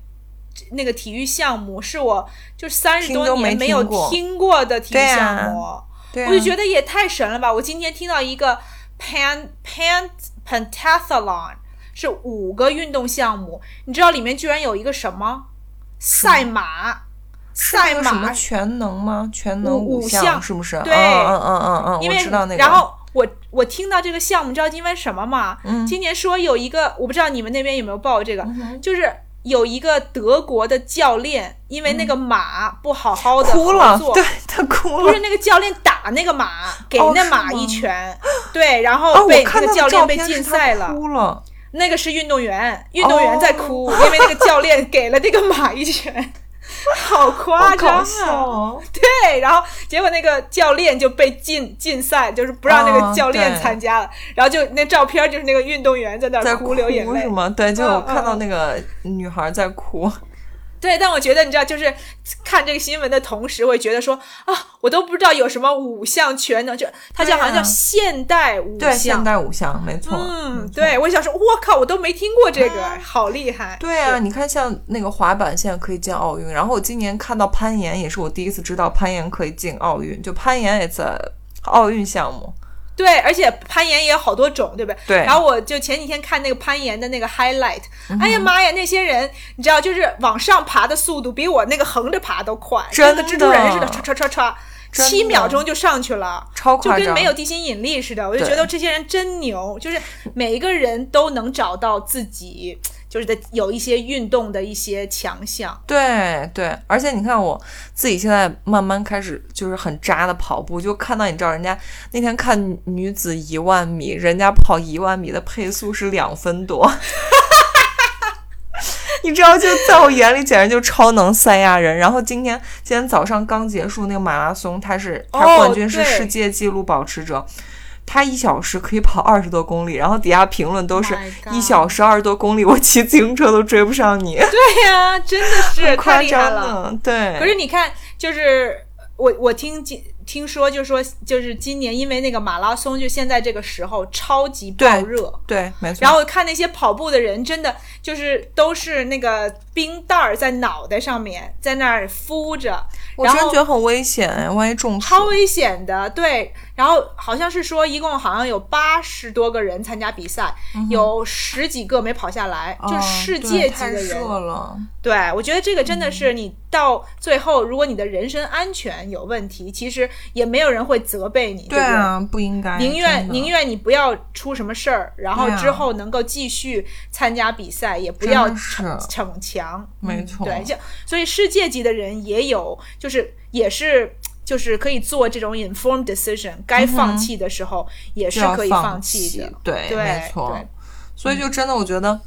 Speaker 1: 那个体育项目是我就三十多年没有
Speaker 2: 听过
Speaker 1: 的体育
Speaker 2: 对啊
Speaker 1: 项目，
Speaker 2: 对啊
Speaker 1: 我就觉得也太神了吧！我今天听到一个 pan pan pentathlon 是五个运动项目，你知道里面居然有一个什么赛马？赛
Speaker 2: 个什么
Speaker 1: 马
Speaker 2: 全能吗？全能
Speaker 1: 五五
Speaker 2: 项
Speaker 1: 项
Speaker 2: 是不是？
Speaker 1: 对
Speaker 2: 嗯嗯嗯嗯嗯，
Speaker 1: 因为
Speaker 2: 我知道那个。
Speaker 1: 然后我我听到这个项目，你知道因为什么吗？
Speaker 2: 嗯
Speaker 1: 今年说有一个，我不知道你们那边有没有报这个，就是有一个德国的教练，因为那个马不好好的
Speaker 2: 嗯哭了，对他哭了
Speaker 1: 不是。那个教练打那个马，给那马一拳，对，然
Speaker 2: 啊，
Speaker 1: 后被那个教练被禁赛了。
Speaker 2: 哭了。
Speaker 1: 那个是运动员，运动员在哭，因为那个教练给了那个马一拳。好夸张啊！
Speaker 2: 哦
Speaker 1: 对，然后结果那个教练就被禁禁赛，就是不让那个
Speaker 2: 哦
Speaker 1: 教练参加了。然后就那照片就是那个运动员在那
Speaker 2: 哭
Speaker 1: 流眼泪
Speaker 2: 是。吗？对，就
Speaker 1: 嗯
Speaker 2: 我看到
Speaker 1: 嗯
Speaker 2: 那个女孩在哭。
Speaker 1: 对，但我觉得你知道，就是看这个新闻的同时，会觉得说啊，我都不知道有什么五项全能，就它叫好像叫现代五项
Speaker 2: 对，现。代五项，没错。
Speaker 1: 嗯对，我想说，我靠，我都没听过这个，好厉害。
Speaker 2: 对啊，你看像那个滑板现在可以进奥运，然后我今年看到攀岩，也是我第一次知道攀岩可以进奥运，就攀岩也在奥运项目。
Speaker 1: 对，而且攀岩也有好多种，对不对？
Speaker 2: 对。
Speaker 1: 然后我就前几天看那个攀岩的那个 highlight，、哎
Speaker 2: 嗯
Speaker 1: 呀妈呀，那些人你知道，就是往上爬的速度比我那个横着爬都快，
Speaker 2: 真
Speaker 1: 跟个蜘蛛人似的，
Speaker 2: 的
Speaker 1: 唰唰唰唰，七秒钟就上去了。
Speaker 2: 超就跟
Speaker 1: 没有地心引力似的，我就觉得这些人真牛，就是每一个人都能找到自己就是的有一些运动的一些强项。
Speaker 2: 对对，而且你看我自己现在慢慢开始就是很渣的跑步，就看到你知道人家那天看女子一万米，人家跑一万米的配速是两分多。你知道，就在我眼里简直就超能赛亚人。然后今天今天早上刚结束那个马拉松，他是他
Speaker 1: 哦
Speaker 2: 冠军是世界纪录保持者，他一小时可以跑二十多公里，然后底下评论都是一小时二十多公里，我骑自行车都追不上你，
Speaker 1: 对呀、真的是太
Speaker 2: 夸
Speaker 1: 厉害
Speaker 2: 张
Speaker 1: 了。
Speaker 2: 对，
Speaker 1: 可是你看，就是我我听今听说，就是说，就是今年因为那个马拉松，就现在这个时候超级爆热。
Speaker 2: 对，没错。
Speaker 1: 然后看那些跑步的人，真的就是都是那个冰袋儿在脑袋上面，在那儿敷着，
Speaker 2: 我
Speaker 1: 然后
Speaker 2: 真觉得很危险哎，万一中暑。
Speaker 1: 超危险的。对，然后好像是说一共好像有八十多个人参加比赛，有十几个没跑下来，
Speaker 2: 哦
Speaker 1: 就世界级的人。对，我觉得这个真的是你到最后，如果你的人身安全有问题，其实也没有人会责备你，对不对？
Speaker 2: 对啊，不应该，
Speaker 1: 宁愿宁愿你不要出什么事儿，然后之后能够继续参加比赛，也不要逞逞强。嗯
Speaker 2: 没错
Speaker 1: 对，就所以世界级的人也有，就是也是。就是可以做这种 informed decision，该放弃的时候也是可以
Speaker 2: 放
Speaker 1: 弃的。
Speaker 2: 对，
Speaker 1: 对
Speaker 2: 没错。所以就真的，我觉得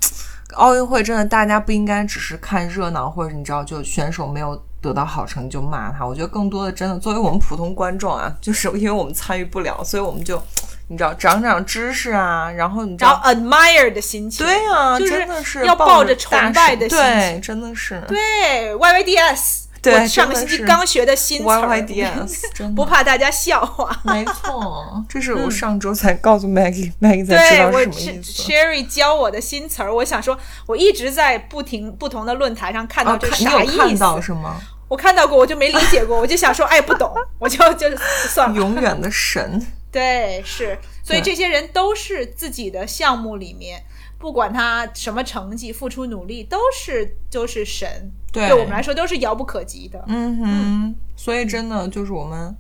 Speaker 2: 奥运会真的大家不应该只是看热闹，或者你知道，就选手没有得到好成绩就骂他。我觉得更多的真的，作为我们普通观众啊，就是因为我们参与不了，所以我们就你知道长长知识啊，然后你知道
Speaker 1: admire 的心情，
Speaker 2: 对啊，
Speaker 1: 就是
Speaker 2: 真的是
Speaker 1: 要
Speaker 2: 抱着
Speaker 1: 崇拜的心
Speaker 2: 对，
Speaker 1: 情
Speaker 2: 真的是
Speaker 1: 对 YYDS，
Speaker 2: 对
Speaker 1: 我上个星期刚学的新词 不怕大家笑话。
Speaker 2: 没错，这是我上周才告诉 Maggie，Maggie、才知道是什么意思。
Speaker 1: Sherry 教我的新词儿，我想说，我一直在不停不同的论坛上看到
Speaker 2: 啊，
Speaker 1: 这啥意
Speaker 2: 有看到
Speaker 1: 思，
Speaker 2: 是吗？
Speaker 1: 我看到过，我就没理解过，我就想说，哎，不懂，我就就算了。
Speaker 2: 永远的神，
Speaker 1: 对，是，所以这些人都是自己的项目里面，不管他什么成绩，付出努力，都是都是神，
Speaker 2: 对
Speaker 1: 我们来说都是遥不可及的。
Speaker 2: 嗯哼，所以真的就是我们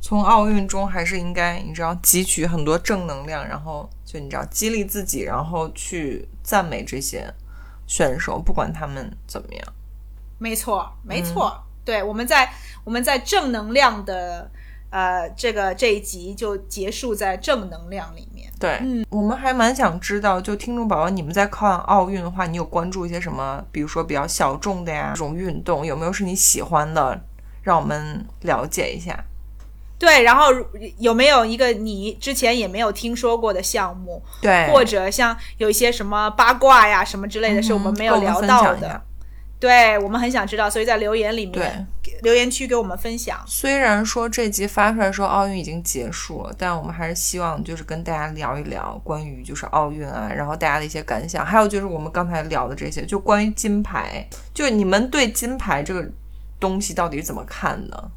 Speaker 2: 从奥运中还是应该，你知道，汲取很多正能量，然后就你知道激励自己，然后去赞美这些选手，不管他们怎么样。
Speaker 1: 没错，没错，
Speaker 2: 嗯
Speaker 1: 对，我们在我们在正能量的呃这个这一集就结束在正能量里面。
Speaker 2: 对，嗯，我们还蛮想知道，就听众宝宝，你们在看奥运的话，你有关注一些什么？比如说比较小众的呀，这种运动有没有是你喜欢的？让我们了解一下。
Speaker 1: 对，然后有没有一个你之前也没有听说过的项目，
Speaker 2: 对，
Speaker 1: 或者像有一些什么八卦呀什么之类的，是我们没有聊到的。对我们很想知道，所以在留言里面，留言区给我们分享。
Speaker 2: 虽然说这集发出来的时候奥运已经结束了，但我们还是希望就是跟大家聊一聊关于就是奥运啊，然后大家的一些感想，还有就是我们刚才聊的这些，就关于金牌，就你们对金牌这个东西到底是怎么看呢？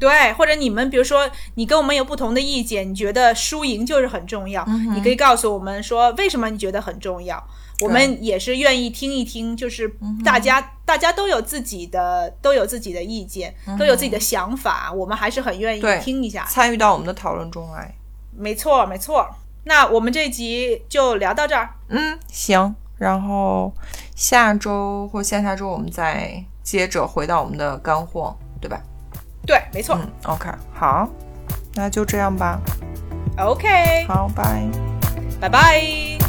Speaker 1: 对，或者你们比如说你跟我们有不同的意见，你觉得输赢就是很重要，
Speaker 2: 嗯
Speaker 1: 你可以告诉我们说为什么你觉得很重要。我们也是愿意听一听，就是
Speaker 2: 嗯
Speaker 1: 大家、大家都有自己的都有自己的意见，都有自己的想法，我们还是很愿意听一下。
Speaker 2: 参与到我们的讨论中来。
Speaker 1: 没错，没错。那我们这集就聊到这儿。
Speaker 2: 嗯，行，然后下周或下下周我们再接着回到我们的干货，对吧？
Speaker 1: 对，没错。
Speaker 2: 嗯，OK，好，那就这样吧。
Speaker 1: OK，
Speaker 2: 好，拜。
Speaker 1: 拜拜。